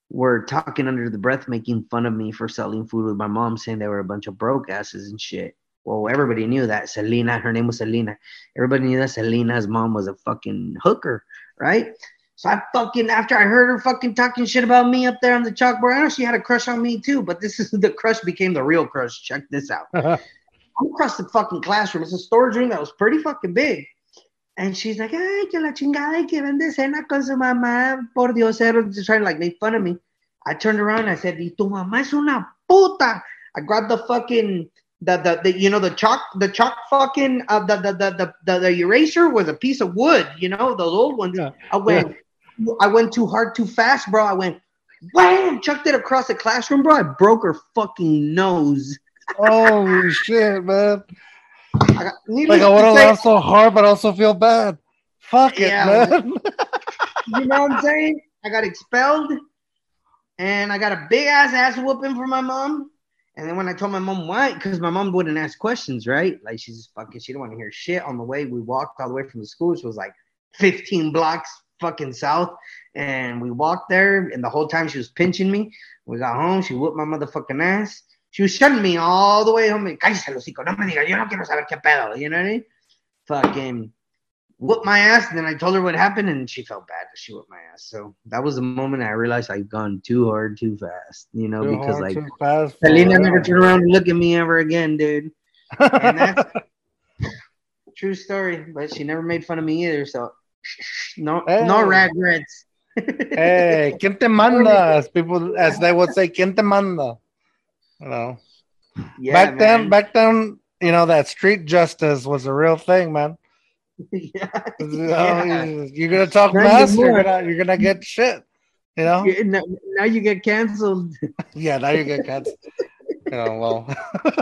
were talking under the breath, making fun of me for selling food with my mom, saying they were a bunch of broke asses and shit. Well, everybody knew that Selena, her name was Selena. Everybody knew that Selena's mom was a fucking hooker, right? So I fucking after I heard her fucking talking shit about me up there on the chalkboard, I know she had a crush on me too, but this is the crush became the real crush. Check this out. I'm across the fucking classroom. It's a storage room that was pretty fucking big. And she's like, ay, que la chingada, que vende cena con su mamá, por Diosero, just trying to like make fun of me. I turned around and I said, y tu mamá es una puta. I grabbed the fucking, the, the, the you know, the chalk, the chalk fucking, uh, the, the, the, the, the, eraser was a piece of wood, you know, those old ones. Yeah. I went, I went too hard, too fast, bro. I went, wham, chucked it across the classroom, bro. I broke her fucking nose. oh shit, man. I got, Like I want to laugh so hard, but I also feel bad. Fuck it, Yeah, man. you know what I'm saying? I got expelled and I got a big ass ass whooping for my mom. And then when I told my mom why, because my mom wouldn't ask questions, right? Like she's just fucking, she didn't want to hear shit on the way. We walked all the way from the school, which was like 15 blocks fucking south. And we walked there, and the whole time she was pinching me. We got home, she whooped my motherfucking ass. She was shutting me all the way home. Cállese, el hocico, no me diga, yo no quiero saber qué pedo. You know what I mean? Fucking whooped my ass. And then I told her what happened, and she felt bad that she whooped my ass. So that was the moment I realized I'd gone too hard, too fast. You know, Too because hard, like too fast for Selena never turned around and look at me ever again, dude. And that's true story. But she never made fun of me either. So no, no regrets. hey, ¿quién te manda? As people, as they would say, ¿quién te manda? You know, Yeah, back then, back then, you know that street justice was a real thing, man. Oh, yeah. You know, Yeah. you- You're gonna talk mess, you're gonna you're gonna get shit. You know? Now, now you get canceled. Yeah, now you get cats. you know, well.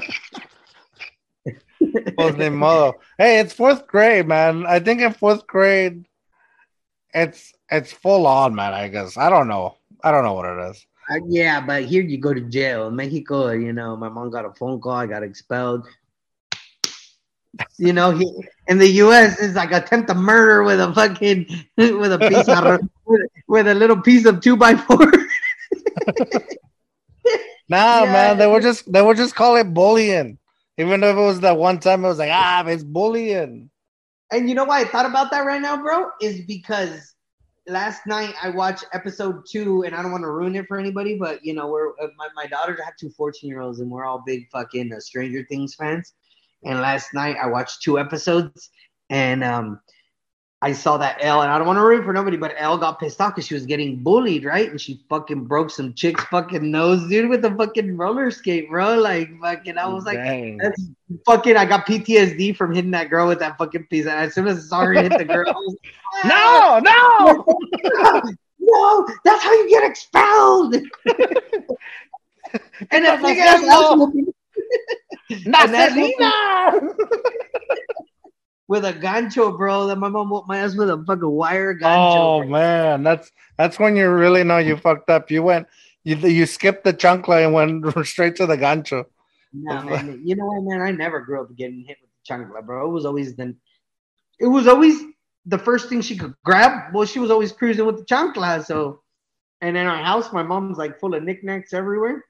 pues ni modo. Hey, it's fourth grade, man. I think in fourth grade, it's it's full on, man. I guess I don't know. I don't know what it is. Uh, yeah, but here you go to jail. In Mexico, you know, my mom got a phone call. I got expelled. You know, he, in the U.S., it's like attempt to murder with a fucking with a piece of with, with a little piece of two by four. Nah, Yeah. man, they were just they would just call it bullying. Even though if it was that one time, it was like ah, it's bullying. And you know why I thought about that right now, bro? Is because last night I watched episode two, and I don't want to ruin it for anybody, but you know, we're uh, my, my daughters have two 14 year olds, and we're all big fucking uh, Stranger Things fans. And last night I watched two episodes, and um, I saw that El, and I don't want to ruin for nobody, but El got pissed off because she was getting bullied, right? And she fucking broke some chick's fucking nose, dude, with a fucking roller skate, bro. Like fucking, I was like, Dang. that's fucking. I got PTSD from hitting that girl with that fucking piece. And as soon as saw hit the girl, I was like, ah! no, no. no, that's how you get expelled. and a Because big I ass no. Not And that's Selena. With a gancho, bro. That my mom whooped my ass with a fucking wire gancho. Oh man, that's that's when you really know you fucked up. You went, you you skipped the chancla and went straight to the gancho. No, man. You know what, man? I never grew up getting hit with the chancla, bro. It was always the, it was always the first thing she could grab. Well, she was always cruising with the chancla. So, and in our house, my mom's like full of knickknacks everywhere.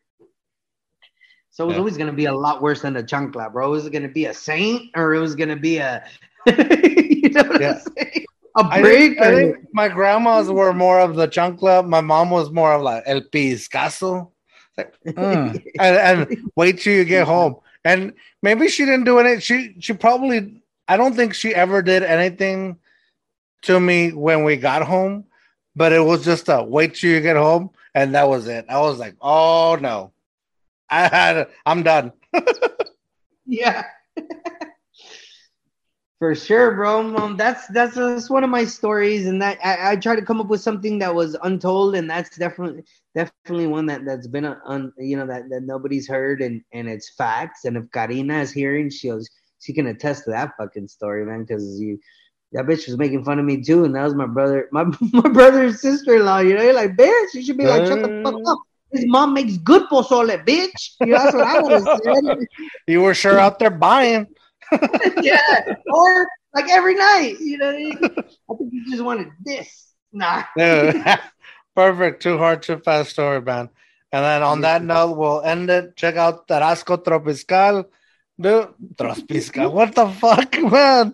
So it was Yeah. always gonna be a lot worse than a chancla, bro. It Was it gonna be a saint or it was gonna be a you know what Yeah. I'm saying? A I brick think, I think my grandmas were more of the chancla. My mom was more of like el piscazo. Like, mm. and, and wait till you get home. And maybe she didn't do any. She she probably. I don't think she ever did anything to me when we got home. But it was just a wait till you get home, and that was it. I was like, oh no, I had. I'm done. yeah. For sure, bro. Um, that's that's that's one of my stories, and that I, I try to come up with something that was untold, and that's definitely definitely one that that's been a, un, you know that, that nobody's heard, and and it's facts. And if Karina is hearing, she'll she can attest to that fucking story, man, because you that bitch was making fun of me too, and that was my brother, my my brother's sister in law. You know, you're like, bitch, you should be like, shut the fuck up. His mom makes good pozole, bitch. You know, that's what I would have said. You were sure out there buying. yeah, or like every night. You know, I think you just wanted this. Nah. Perfect. Too hard, too fast story, man. And then on that note, we'll end it. Check out Tarasco Tropical. Dude, Tropical. What the fuck, man?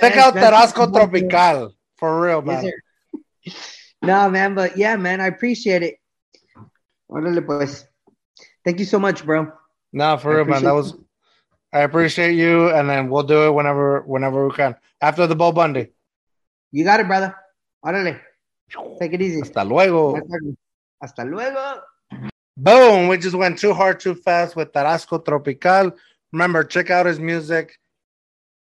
Check out Tarasco Tropical. For real, man. Yes, no, man, but yeah, man, I appreciate it. Pues. Thank you so much, bro. No, for I real, man. That was. I appreciate you, and then we'll do it whenever, whenever we can. After the Bo Bundy. You got it, brother. Órale. Take it easy. Hasta luego. Hasta luego. Boom. We just went too hard, too fast with Tarasco Tropical. Remember, check out his music.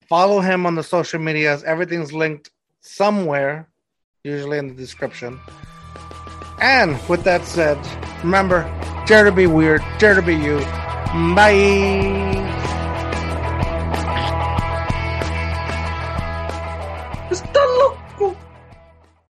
Follow him on the social medias. Everything's linked somewhere, usually in the description. And with that said, remember, dare to be weird, dare to be you. Bye.